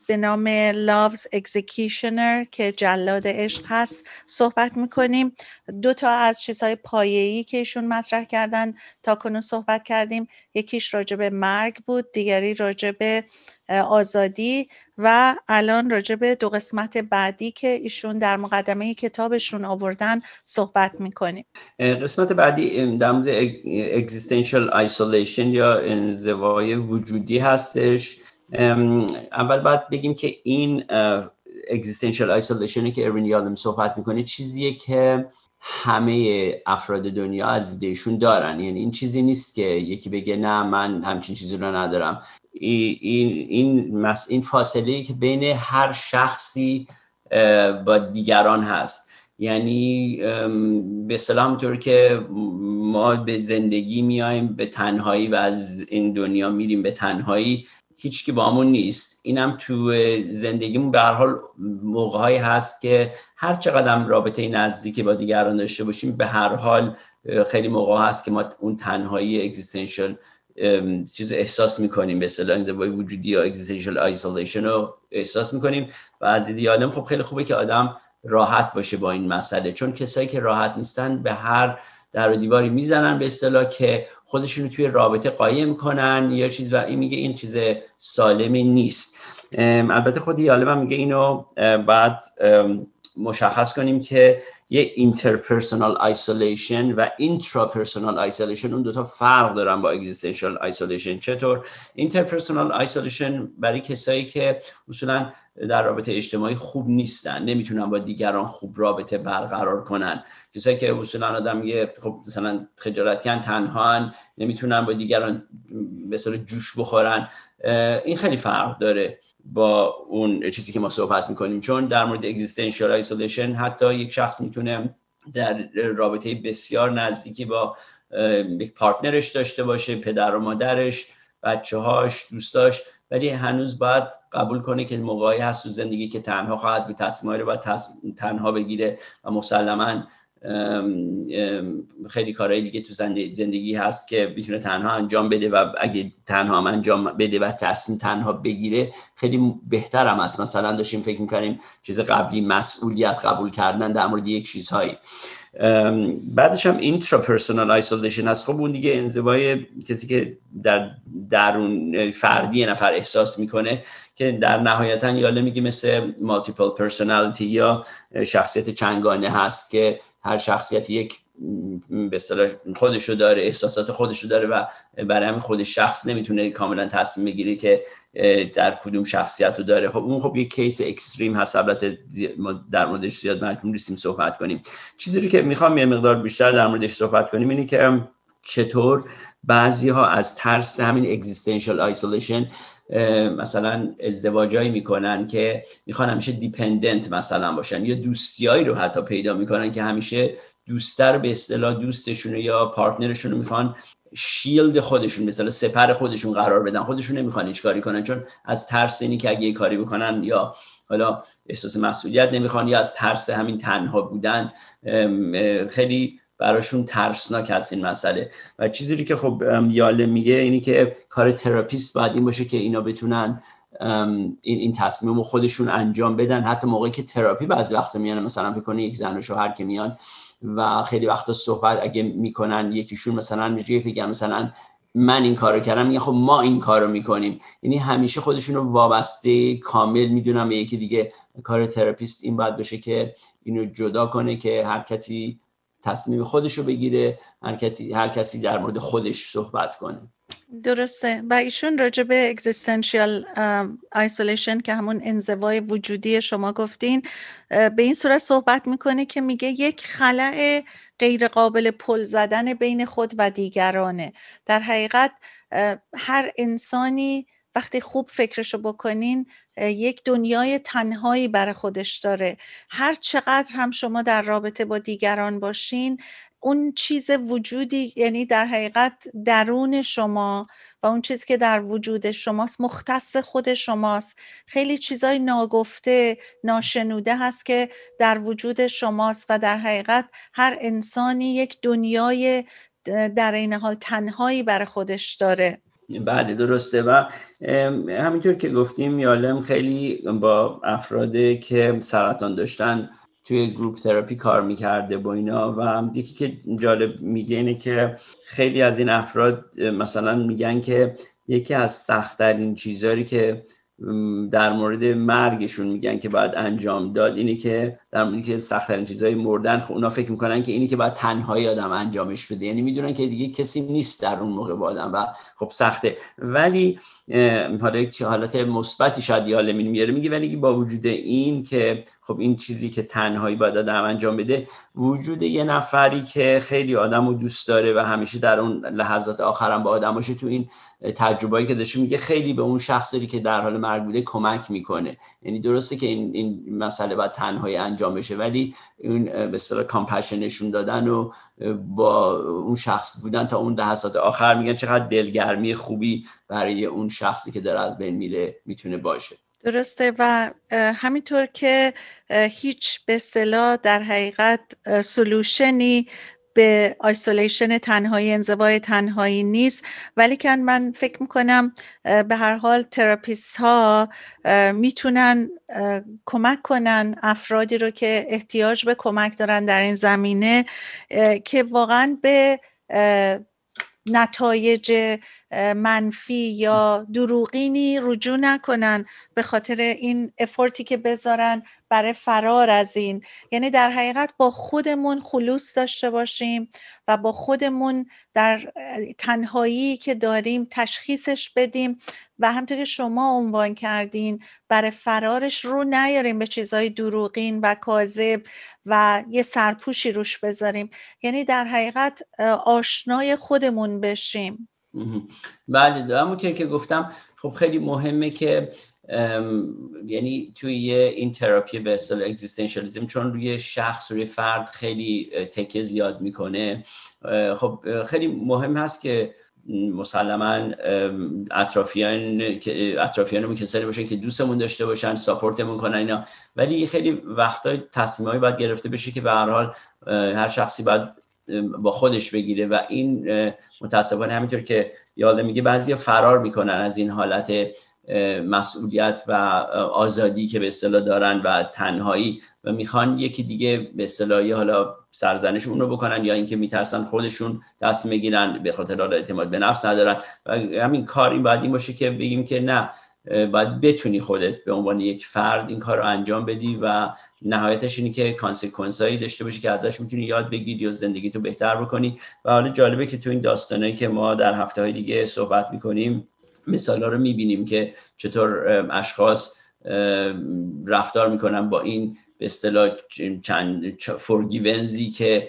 به نام Love's Executioner که جلاد عشق هست صحبت می‌کنیم. دو تا از چیزهای پایه‌ای که ایشون مطرح کردن تا کنون صحبت کردیم. یکیش راجب مرگ بود دیگری راجب آزادی و الان راجع به دو قسمت بعدی که ایشون در مقدمه کتابشون آوردن صحبت می‌کنیم. قسمت بعدی در مورد existential isolation یا انزوای وجودی هستش. اول باید بگیم که این existential isolation که اروین یادم صحبت می‌کنه چیزیه که همه افراد دنیا از دیشون دارن. یعنی این چیزی نیست که یکی بگه نه من همچین چیزی رو ندارم. این این این فاصله که بین هر شخصی با دیگران هست. یعنی به سلام طور که ما به زندگی میایم به تنهایی و از این دنیا میریم به تنهایی هیچ کی باهامون نیست. اینم تو زندگیمون به هر حال موقعهایی هست که هر چقدر رابطه نزدیکی با دیگران داشته باشیم به هر حال خیلی موقع هست که ما اون تنهایی existential چیز احساس می‌کنیم. به اصطلاح انزوای وجودی یا existential isolation رو احساس می‌کنیم. و از دید یالم خب خیلی خوبه که آدم راحت باشه با این مسئله. چون کسایی که راحت نیستن به هر در و دیواری می‌زنن به اصطلاح که خودشون توی رابطه قایم کنن یا چیز و این میگه این چیز سالمی نیست. البته خود یالم میگه اینو بعد مشخص کنیم که یه interpersonal isolation و intrapersonal isolation اون دوتا فرق دارن با existential isolation چطور؟ interpersonal isolation برای کسایی که اصولا در رابطه اجتماعی خوب نیستن نمی‌تونن با دیگران خوب رابطه برقرار کنن. کسایی که اصولا آدم میگه خب مثلا خجالتیان تنها نمی‌تونن با دیگران به جوش بخورن این خیلی فرق داره. با اون چیزی که ما صحبت می‌کنیم. چون در مورد existential isolation حتی یک شخص می‌تونه در رابطه بسیار نزدیکی با یک partner ش داشته باشه پدر و مادرش بچه هاش دوستاش ولی هنوز باید قبول کنه که موقعی هست تو زندگی که تنها خواهد بود. تصمیمایی رو باید تنها بگیره و مسلما خیلی کارهای دیگه تو زندگی هست که می‌تونه تنها انجام بده و اگه تنها هم انجام بده و تصمیم تنها بگیره خیلی بهتر هم است مثلا داشتیم فکر می‌کنیم چیز قبلی مسئولیت قبول کردن در مورد یک چیزهایی. بعدش هم intrapersonal isolation هست. خب اون دیگه انزوای کسی که در درون فردی نفر احساس می‌کنه که در نهایتا یالم میگه مثل multiple personality یا شخصیت چندگانه هست که هر شخصیت یک به اصطلاح خودشو داره احساسات خودشو داره و برای همین خود شخص نمی‌تونه کاملا تصمیم بگیره که در کدوم شخصیت رو داره. خب اون خب یک case extreme هست. البته ما در موردش زیاد مجبور نیستیم صحبت کنیم. چیزی رو که می‌خوام یه مقدار بیشتر در موردش صحبت کنیم اینه که چطور بعضی ها از ترس همین existential isolation مثلا ازدواجایی می‌کنن که می‌خوان همیشه دیپندنت مثلا باشن. یا دوستیایی رو حتی پیدا می‌کنن که همیشه دوستر به اصطلاح دوستشون یا پارتنرشون رو می‌خوان شیلد خودشون مثلا سپر خودشون قرار بدن. خودشون نمی‌خوان هیچ کاری کنن چون از ترس اینی که اگه کاری بکنن یا حالا احساس مسئولیت نمی‌خوان یا از ترس همین تنها بودن خیلی براشون ترسناک هست این مسئله. و چیزی که خب یالوم میگه اینی که کار تراپیست باید این باشه که اینا بتونن این این تصمیم رو خودشون انجام بدن. حتی موقعی که تراپی بعضی وقتا میان مثلا فکر یک زن و شوهر که میان و خیلی وقتا صحبت اگه می‌کنن یکیشون مثلا میگه بگم مثلا من این کارو کردم میگه خب ما این کارو می‌کنیم. یعنی همیشه خودشون رو وابسته کامل می‌دونن به یکی دیگه کار تراپیست این باید بشه که اینو جدا کنه که هر کسی تصمیم خودش رو بگیره هر کسی در مورد خودش صحبت کنه. درسته. و ایشون راجع به existential isolation که همون انزوای وجودی شما گفتین به این صورت صحبت می‌کنه که میگه یک خلأ غیر قابل پل زدن بین خود و دیگرانه. در حقیقت هر انسانی وقتی خوب فکرشو بکنین یک دنیای تنهایی برای خودش داره. هر چقدر هم شما در رابطه با دیگران باشین اون چیز وجودی یعنی در حقیقت درون شما و اون چیزی که در وجود شماست مختص خود شماست. خیلی چیزای ناگفته ناشنوده هست که در وجود شماست و در حقیقت هر انسانی یک دنیای در این حال تنهایی برای خودش داره. بله درسته. و همینطور که گفتیم یالم خیلی با افرادی که سرطان داشتن توی گروپ تراپی کار می‌کرده با اینا. و یکی که جالب میگه اینه که خیلی از این افراد مثلا میگن که یکی از سختترین چیزهایی که در مورد مرگشون میگن که باید انجام داد. اینه که در مورد که سختترین چیزهای مردن خب اونا فکر می‌کنن که اینی که باید تنهایی آدم انجامش بده. یعنی می‌دونن که دیگه کسی نیست در اون موقع با آدم و خب سخته. ولی حالا یک حالت مثبتی شاید یالمین میاره. میگه ولی با وجود این که خب این چیزی که تنهایی باید آدم انجام بده وجود یه نفری که خیلی آدم رو دوست داره و همیشه در اون لحظات آخرم با آدم باشه تو این تجربه‌ای که داشته میگه خیلی به اون شخصی که در حال مرگ بوده کمک می‌کنه. یعنی درسته که این, این مسئله باید تنهایی انجام بشه ولی اون به اصطلاح کامپشن نشون دادن و با اون شخص بودن تا اون لحظات آخر میگن چقدر دلگرمی خوبی برای اون شخصی که داره از بین میره می‌تونه باشه. درسته و همینطور که هیچ به اصطلاح در حقیقت solution ی به isolation تنهایی انزوای تنهایی نیست. ولی که من فکر می‌کنم به هر حال تراپیست ها می‌تونن کمک کنن افرادی رو که احتیاج به کمک دارن در این زمینه که واقعا به نتایج منفی یا دروغینی رجوع نکنن به خاطر این افورتی که بذارن برای فرار از این. یعنی در حقیقت با خودمون خلوص داشته باشیم و با خودمون در تنهایی که داریم تشخیصش بدیم و همطور که شما عنوان کردین برای فرارش رو نیاریم به چیزهای دروغین و کاذب و یه سرپوشی روش بذاریم. یعنی در حقیقت آشنای خودمون بشیم. بله همون که که گفتم خب خیلی مهمه که یعنی توی این تراپی به اصطلاح اگزیستانسیالیسم چون روی شخص روی فرد خیلی تکه زیاد می‌کنه. خب خیلی مهم هست که مسلما اطرافیان اطرافیانمون کسانی باشن که دوستمون داشته باشن ساپورتمون کنن اینا. ولی خیلی وقتا تصمیمایی باید گرفته بشه که به هر حال هر شخصی باید با خودش بگیره و این متاسفانه همینطور که یاده میگه بعضی فرار می‌کنن از این حالت مسئولیت و آزادی که به اصطلاح دارن و تنهایی و می‌خوان یکی دیگه به اصطلاح حالا سرزنش اون رو بکنن یا اینکه میترسن خودشون دست می‌گیرن به خاطر اعتماد به نفس ندارن. و همین کار این باید این باشه که بگیم که نه باید بتونی خودت به عنوان یک فرد این کار رو انجام بدی و نهایتش اینه که consequence هایی داشته باشی که ازش می‌تونی یاد بگیری و زندگی تو بهتر بکنی. و حالا جالبه که تو این داستانهایی که ما در هفته های دیگه صحبت می‌کنیم مثال ها رو می‌بینیم که چطور اشخاص رفتار می‌کنن با این به اصطلاح چند four givens ی که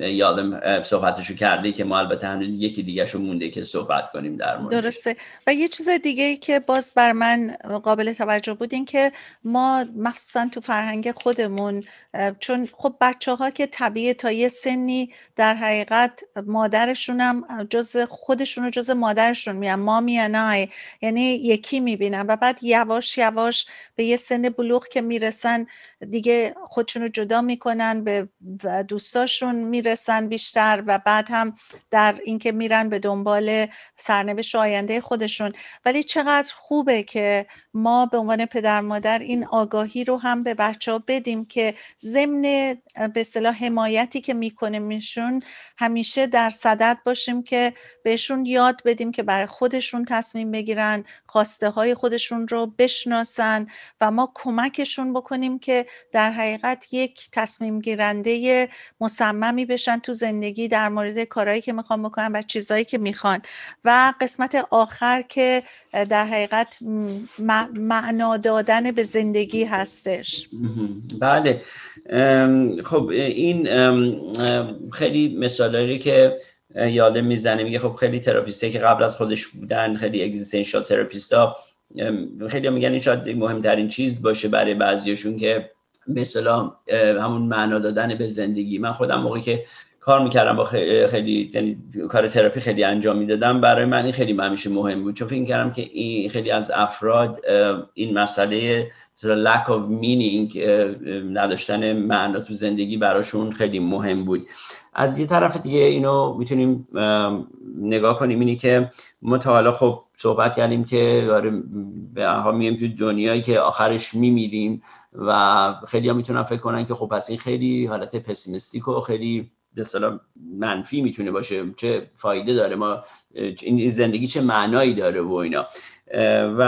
یالوم صحبتشو کرده که ما البته هنوز یکی دیگه مونده که صحبت کنیم در مورد درسته. و یه چیز دیگه که باز بر من قابل توجه بود این که ما مخصوصا تو فرهنگ خودمون چون خب بچه ها که طبیعه تا یه سنی در حقیقت مادرشون هم جز خودشون رو جز مادرشون میان ما میانای یعنی یکی می‌بینن و بعد یواش یواش به یه سن بلوغ که می‌رسن دیگه خودشون رو جدا می‌کنن به دوستاشون می‌رسن بیشتر و بعد هم در اینکه میرن به دنبال سرنوشت آینده خودشون. ولی چقدر خوبه که ما به عنوان پدر مادر این آگاهی رو هم به بچه ها بدیم که ضمن به اصطلاح حمایتی که می‌کنه میشون همیشه در صدد باشیم که بهشون یاد بدیم که برای خودشون تصمیم بگیرن خواسته های خودشون رو بشناسن و ما کمکشون بکنیم که در حقیقت یک تصمیم گیرنده مصممی بشن تو زندگی در مورد کارهایی که می‌خوان بکنن و چیزهایی که می‌خوان. و قسمت آخر که در حقیقت معنا دادن به زندگی هستش. بله. خب این خیلی مثالی که یادم می‌زنه میگه خب خیلی تراپیسته که قبل از خودش بودن خیلی اگزیستنشال تراپیستا خیلی میگن این شاید مهمترین چیز باشه برای بعضیشون که مثلا همون معنا دادن به زندگی. من خودم موقعی که کار می‌کردم با خیلی, یعنی کار تراپی خیلی انجام می‌دادم برای من این خیلی همیشه مهم بود. چون فکر کردم که این خیلی از افراد این مسئله lack of meaning نداشتن معنا تو زندگی براشون خیلی مهم بود. از یه طرف دیگه اینو می‌تونیم نگاه کنیم اینی که ما تا حالا خب صحبت کردیم که آره به ها میم تو دنیایی که آخرش میمیریم و خیلی ها می‌تونن فکر کنن که خب پس این خیلی حالت پسیمیستیک و خیلی به منفی می‌تونه باشه. چه فایده داره؟ ما این زندگی چه معنایی داره و اینا. و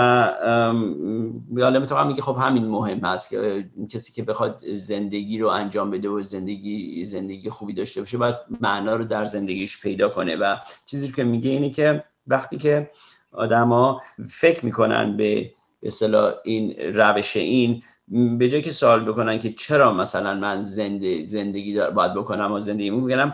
حالا می‌تونم میگه خب همین مهم هست که کسی که بخواد زندگی رو انجام بده و زندگی زندگی خوبی داشته باشه باید معنا رو در زندگیش پیدا کنه. و چیزی که میگه اینه که وقتی که آدما فکر می‌کنن به اصطلاح این روش این به جای که سوال بکنن که چرا مثلا من زنده زندگی باید بکنم و زندگی میگم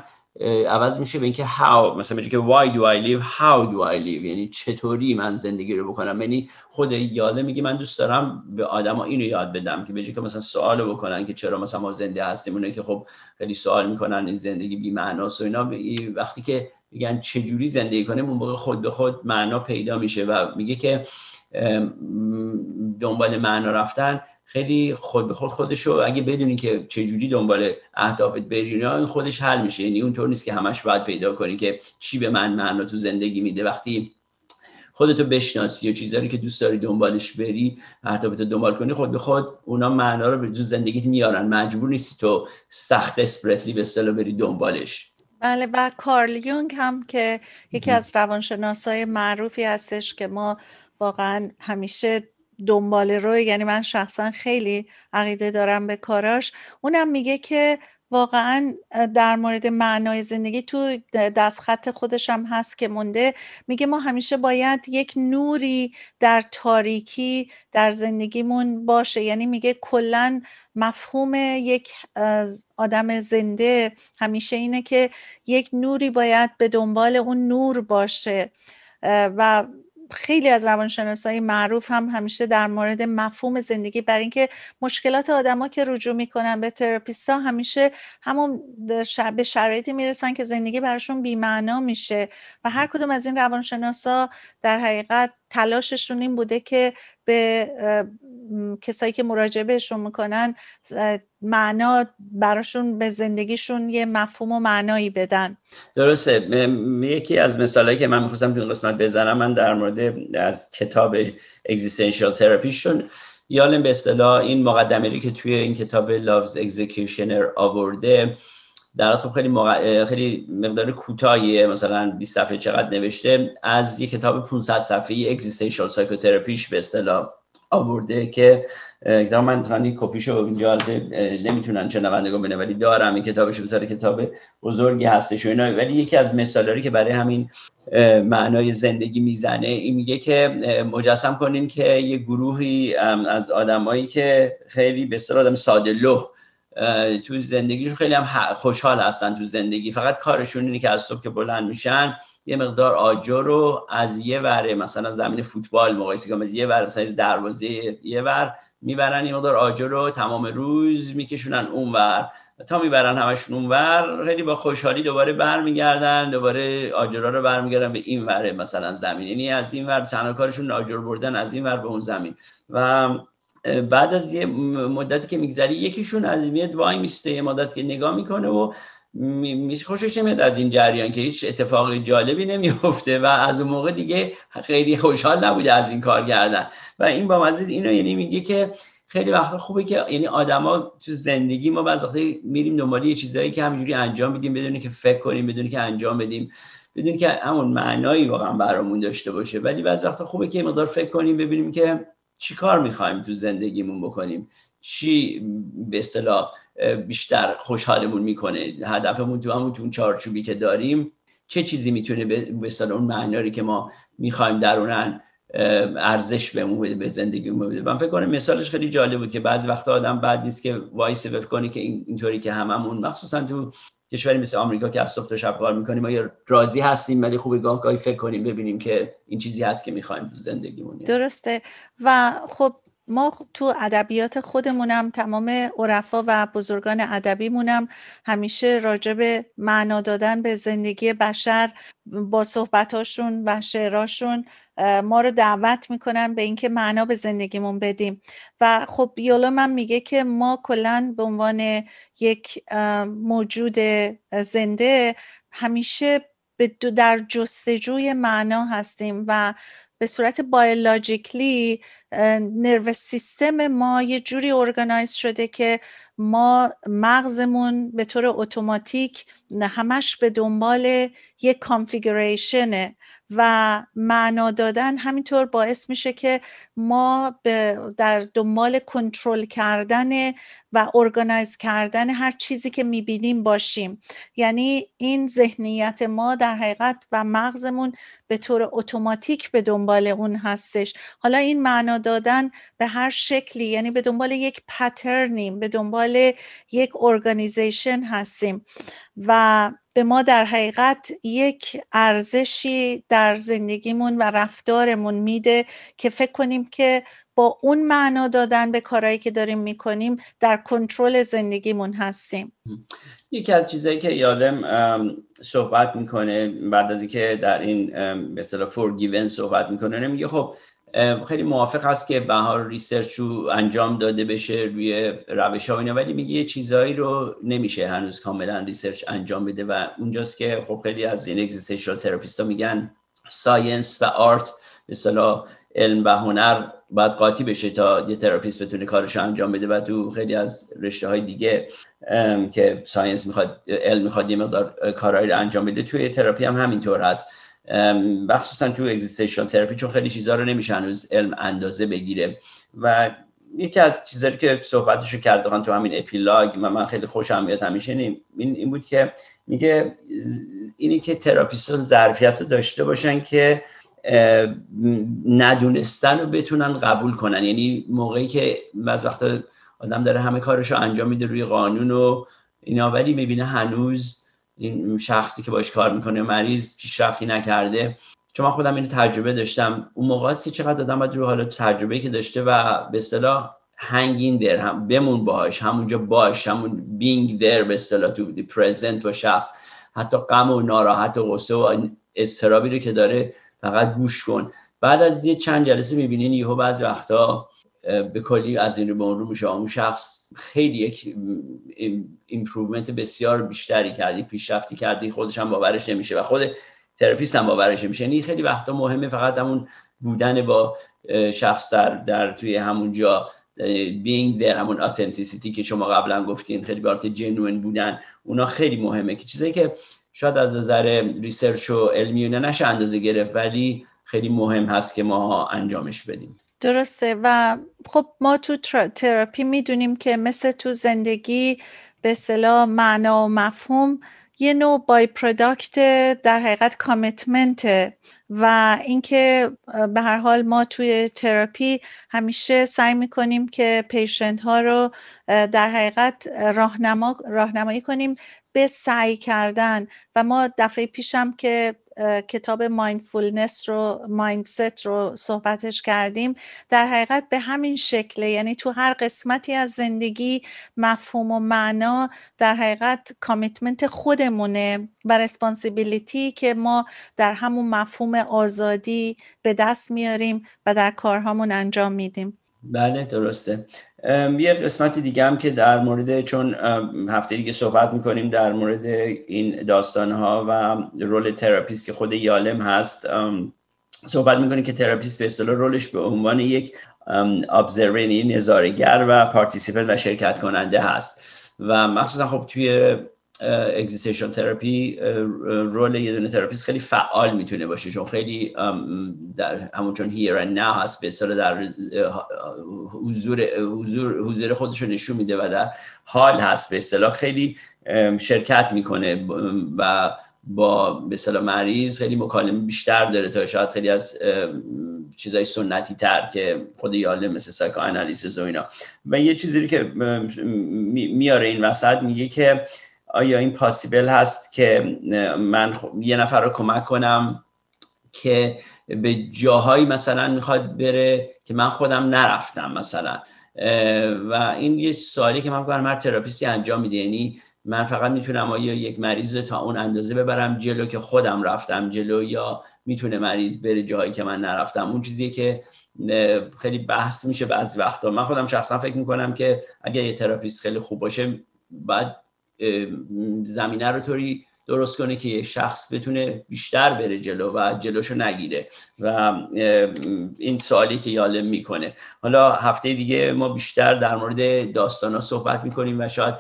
عوض میشه به اینکه how مثلا که why do I live how do I live یعنی چطوری من زندگی رو بکنم؟ یعنی خود یاده میگه من دوست دارم به آدما اینو یاد بدم که به که مثلا سوال بکنن که چرا مثلا ما زنده هستیم اونه که خب خیلی سوال می‌کنن این زندگی بی معناست و اینا وقتی که میگن چجوری زندگی کنیم اون موقع خود به خود معنا پیدا میشه و میگه که دنبال معنا رفتن خیلی خود به خود خودشو اگه بدونی که چجوری دنبال اهدافت بری این خودش حل میشه. یعنی اونطور نیست که همش باید پیدا کنی که چی به من معنا تو زندگی میده. وقتی خودتو بشناسی و چیزهایی که دوست داری دنبالش بری اهدافتو دنبال کنی خود به خود اونا معنا رو به تو زندگیت میارن. مجبور نیستی تو سخت اسپرتلی به اصطلاح بری دنبالش. بله و کارل یونگ هم که یکی از روانشناسای معروفی هستش که ما واقعا همیشه دنبال روی یعنی من شخصا خیلی عقیده دارم به کاراش. اونم میگه که واقعا در مورد معنای زندگی تو دستخط خودش هم هست که مونده. میگه ما همیشه باید یک نوری در تاریکی در زندگیمون باشه. یعنی میگه کلا مفهوم یک آدم زنده همیشه اینه که یک نوری باید به دنبال اون نور باشه. و خیلی از روانشناسای معروف هم همیشه در مورد مفهوم زندگی برای اینکه مشکلات آدما که رجوع می‌کنن به تراپیستا همیشه همون به شرایطی می‌رسن که زندگی براشون بیمعنا میشه و هر کدوم از این روانشناسا در حقیقت تلاششون این بوده که به کسایی که مراجعه بهشون می‌کنن معنا براشون به زندگیشون یه مفهوم و معنایی بدن. درسته. یکی از مثالهایی که من می‌خواستم تو این قسمت بزنم من در مورد از کتاب existential therapy شون یالوم به اصطلاح این مقدمه که توی این کتاب Love's Executioner آورده در اصل خیلی, خیلی مقدار کوتاهیه. مثلا 20 صفحه چقدر نوشته؟ از یک کتاب 500 صفحه‌ای Existential Psychotherapy ش به اصطلاح آورده که کتاب من تانی کپیشو اینجا نمی‌تونن شنوندگان ببینن ولی دارم این کتابش بسیار کتاب بزرگی هستش و اینا. ولی یکی از مثالایی که برای همین معنای زندگی می‌زنه این میگه که مجسم کنین که یه گروهی از آدمایی که خیلی اصطلاح آدم ساده لوح تو زندگیشون خیلی هم خوشحال هستن تو زندگی. فقط کارشون اینه که از صبح که بلند میشن یه مقدار آجر رو از یه وره مثلا زمین فوتبال مقایسه کنم از یه ور مثلا دروازه یه ور می‌برن یه مقدار آجر رو تمام روز میکشونن اونور تا می‌برن همشون اونور خیلی با خوشحالی دوباره برمیگردن دوباره آجرا رو برمیگردن به این وره مثلا زمین. یعنی از این ور تنها کارشون آجر بردن از این ور به اون زمین. و بعد از یه مدتی که میگذری یکیشون از میاد وای میسته یه مدت که نگاه می‌کنه و خوشش نمیاد از این جریان که هیچ اتفاق جالبی نمیفته و از اون موقع دیگه خیلی خوشحال نبوده از این کار کردن. و این با مزید اینو یعنی میگه که خیلی وقت خوبه که یعنی آدما تو زندگی ما بعضی وقتا میریم دنبال یه چیزایی که همینجوری انجام میدیم بدون که فکر کنیم بدون که انجام بدیم بدون که همون معنایی واقعا برامون داشته باشه. ولی بعضی وقتا خوبه که مقدار فکر کنیم ببینیم که چی کار می‌خوایم تو زندگیمون بکنیم؟ چی به اصطلاح بیشتر خوشحالمون می‌کنه؟ هدفمون تو همون تو اون چارچوبی که داریم چه چیزی می‌تونه به اصطلاح اون معناری که ما می‌خوایم درونن ارزش بهمون به زندگیمون بده؟ من فکر کنم مثالش خیلی جالب بود که بعضی وقتا آدم بعد نیست که وایس فکر کنی که اینطوری که هممون مخصوصا تو کشوری مثل آمریکا که از صبح تا شب کار می‌کنیم ما راضی هستیم؟ ولی خوب گاه گاهی فکر کنیم ببینیم که این چیزی هست که می‌خوایم تو زندگیمون. درسته. و خب ما تو ادبیات خودمونم تمام عرفا و بزرگان ادبیمونم همیشه راجع به معنا دادن به زندگی بشر با صحبتاشون و شعراشون ما رو دعوت می‌کنن به اینکه معنا به زندگیمون بدیم. و خب یولا من میگه که ما کلا به عنوان یک موجود زنده همیشه در جستجوی معنا هستیم و به صورت بایولوژیکلی نروس سیستم ما یه جوری ارگانایز شده که ما مغزمون به طور اتوماتیک همش به دنبال یک کانفیگوریشنه و معنا دادن همینطور باعث میشه که ما در دنبال کنترل کردن و ارگانایز کردن هر چیزی که می‌بینیم باشیم. یعنی این ذهنیت ما در حقیقت و مغزمون به طور اتوماتیک به دنبال اون هستش. حالا این معنا دادن به هر شکلی یعنی به دنبال یک پترنیم به دنبال یک organization هستیم. و به ما در حقیقت یک ارزشی در زندگیمون و رفتارمون میده که فکر کنیم که با اون معنا دادن به کارهایی که داریم می‌کنیم در کنترل زندگیمون هستیم. یکی از چیزهایی که یالوم صحبت می‌کنه بعد از اینکه در این مثلا four given صحبت می‌کنه میگه خب خیلی موافق هست که به هر حال research رو انجام داده بشه روی روش ها اینا ولی میگه یه چیزهایی رو نمیشه هنوز کاملا research انجام بده و اونجاست که خب خیلی از این existential therapist ها میگن science و art مثلا علم و هنر باید قاطی بشه تا یه تراپیست بتونه کارش انجام بده و تو خیلی از رشته های دیگه که science می‌خواد علم می‌خواد یه مقدار کارهایی رو انجام بده توی تراپی هم همینطور هست. مخصوصا تو existential therapy چون خیلی چیزها رو نمیشه هنوز علم اندازه بگیره. و یکی از چیزایی که صحبتش رو کردن تو همین epilogue و من خیلی خوشم میاد همیشه این, این بود که میگه اینی که تراپیست ظرفیت رو داشته باشن که ندونستن رو بتونن قبول کنن. یعنی موقعی که بعض وقتا آدم داره همه کارش رو انجام میده روی قانون و اینا ولی می‌بینه هنوز این شخصی که باش کار می‌کنه مریض پیشرفتی نکرده. چون خودم اینو تجربه داشتم. اون موقع که چقدر آدم باید رو حالا تجربه که داشته و به اصطلاح hang in there هم بمون باهاش همونجا باش همون being there به اصطلاح to be present با شخص. حتی غم و ناراحت و غصه و اضطرابی رو که داره فقط گوش کن. بعد از یه چند جلسه می‌بینین یهو بعضی وقتا به کلی از این به اون رو میشه اون شخص خیلی یک improvement بسیار بیشتری کردی پیشرفتی کردی خودش هم باورش نمیشه و خود تراپیست هم باورش نمیشه. یعنی خیلی وقتا مهمه فقط همون بودن با شخص در, در توی همون جا being there همون authenticity که شما قبلا گفتین خیلی بارت genuine بودن اونا خیلی مهمه. که چیزایی که شاید از نظر research و علمی نشه اندازه گرفت ولی خیلی مهم هست که ما انجامش بدیم. درسته. و خب ما تو تراپی می‌دونیم که مثل تو زندگی به اصطلاح معنا و مفهوم یه نوع by-product در حقیقت commitment و اینکه به هر حال ما توی تراپی همیشه سعی می‌کنیم که patient ها رو در حقیقت راهنما راهنمایی کنیم به سعی کردن. و ما دفعه پیشم که کتاب مایندفولنس رو مایندست رو صحبتش کردیم. در حقیقت به همین شکله یعنی تو هر قسمتی از زندگی مفهوم و معنا در حقیقت کامیتمنت خودمونه و رسپانسیبیلیتی که ما در همون مفهوم آزادی به دست میاریم و در کارهامون انجام میدیم. بله درسته. یه قسمت دیگه هم که در مورد چون هفته دیگه صحبت می‌کنیم در مورد این داستان ها و role therapist که خود یالم هست صحبت می‌کنیم که therapist به اصطلاح role ش به عنوان یک observer نظارگر و participant و شرکت کننده هست. و مخصوصا خب توی existential therapy role یه دونه therapist خیلی فعال می‌تونه باشه چون خیلی در همون چون هیر نه هست به در حضور حضور حضور خودش رو نشون میده و در حال هست به اصطلاح خیلی شرکت می‌کنه و با به اصطلاح مریض خیلی مکالمه بیشتر داره تا شاید خیلی از چیزای سنتی تر که خود یاله مثل سایکو و اینا. و یه چیزی که میاره این وسط میگه که آیا این پاسیبل هست که من یه نفر رو کمک کنم که به جاهایی مثلا می‌خواد بره که من خودم نرفتم مثلا؟ و این یه سوالی که من کنم هر therapist ی انجام میده یعنی من فقط می‌تونم آیا یک مریض تا اون اندازه ببرم جلو که خودم رفتم جلو یا می‌تونه مریض بره جاهایی که من نرفتم؟ اون چیزیه که خیلی بحث میشه بعضی وقتا. من خودم شخصا فکر می‌کنم که اگر یه therapist خیلی خوب باشه باید زمینه رو طوری درست کنه که یه شخص بتونه بیشتر بره جلو و جلوشو نگیره و این سوالی که یالم می‌کنه. حالا هفته دیگه ما بیشتر در مورد داستان ها صحبت می‌کنیم و شاید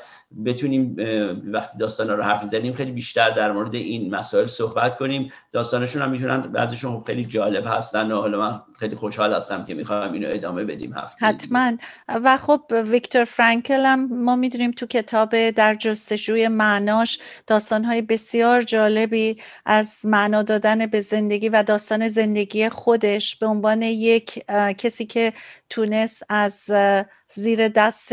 بتونیم وقتی داستان رو حرف زنیم خیلی بیشتر در مورد این مسائل صحبت کنیم. داستانشون هم می‌تونن بعضیشون خیلی جالب هستن و حالا من خیلی خوشحال هستم که می‌خوام اینو ادامه بدیم هفته. حتما. و خب ویکتور فرانکل هم ما می‌دونیم تو کتاب در جستجوی معناش داستانهای بسیار جالبی از معنا دادن به زندگی و داستان زندگی خودش به عنوان یک کسی که تونست از زیر دست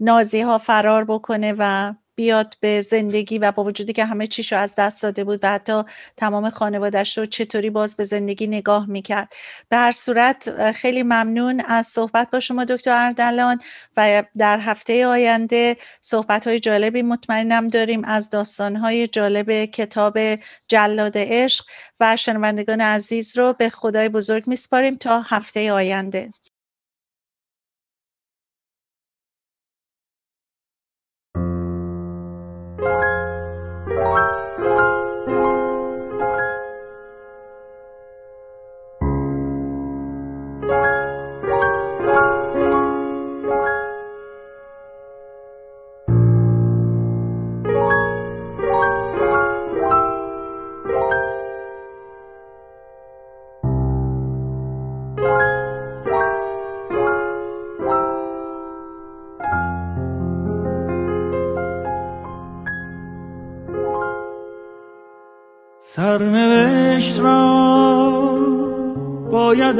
نازی ها فرار بکنه و بیاد به زندگی و با وجودی که همه چیشو از دست داده بود و حتی تمام خانوادش رو چطوری باز به زندگی نگاه می‌کرد. به هر صورت خیلی ممنون از صحبت با شما دکتر اردلان و در هفته آینده صحبت های جالبی مطمئنم داریم از داستان های جالب کتاب جلاد عشق و شنوندگان عزیز رو به خدای بزرگ میسپاریم تا هفته آینده.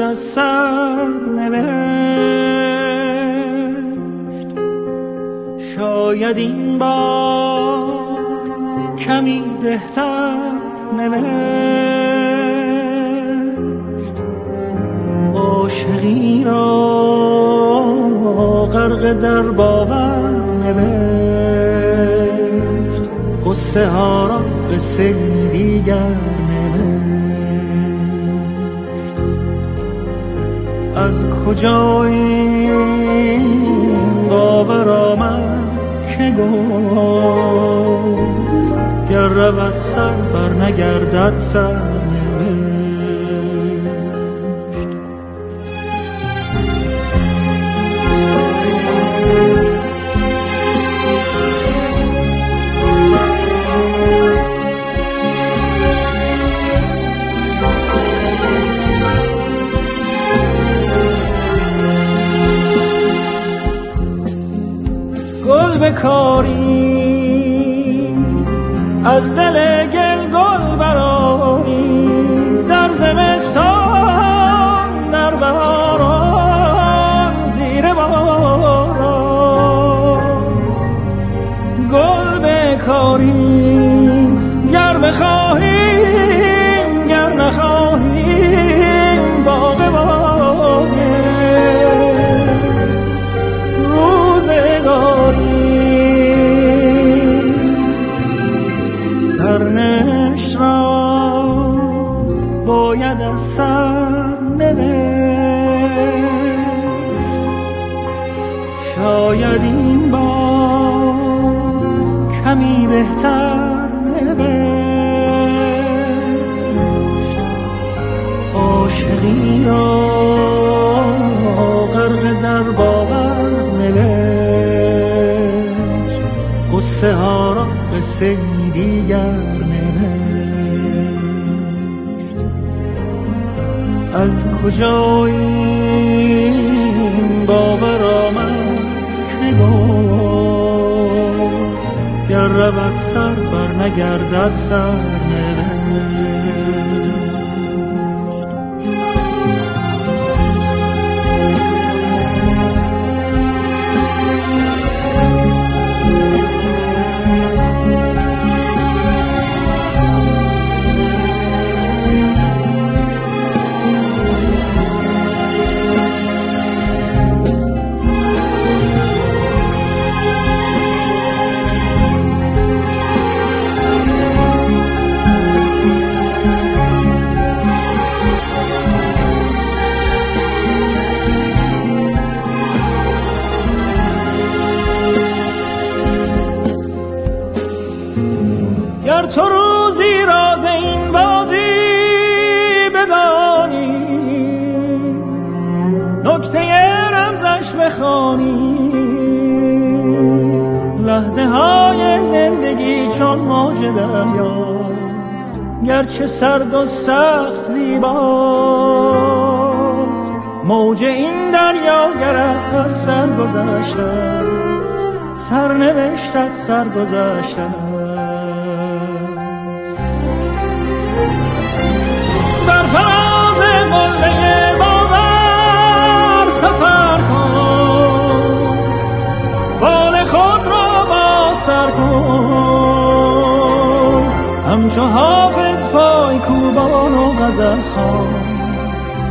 باید این باور آمد که گفت گر رود سر بر نگردد سر. موج این دریا گرد از سر گذشته سر نوشتت سر گذشته در فراز قله باور سفر کن. بال خود را سر کن. همچو حافظ پای کوبان و غزل خان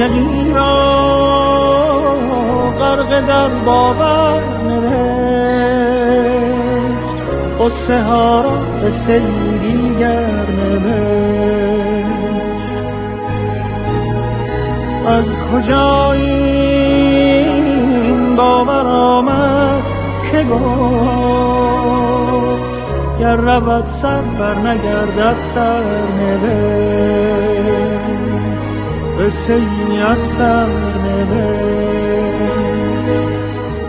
عاشقی را غرق در باور نوشت. قصه ها را به دیگر نوشت. از کجا این باور آمد که گفت گر رود سر بر نگردد سر نوشت. ای از سر نوشت.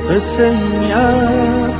قصه ای از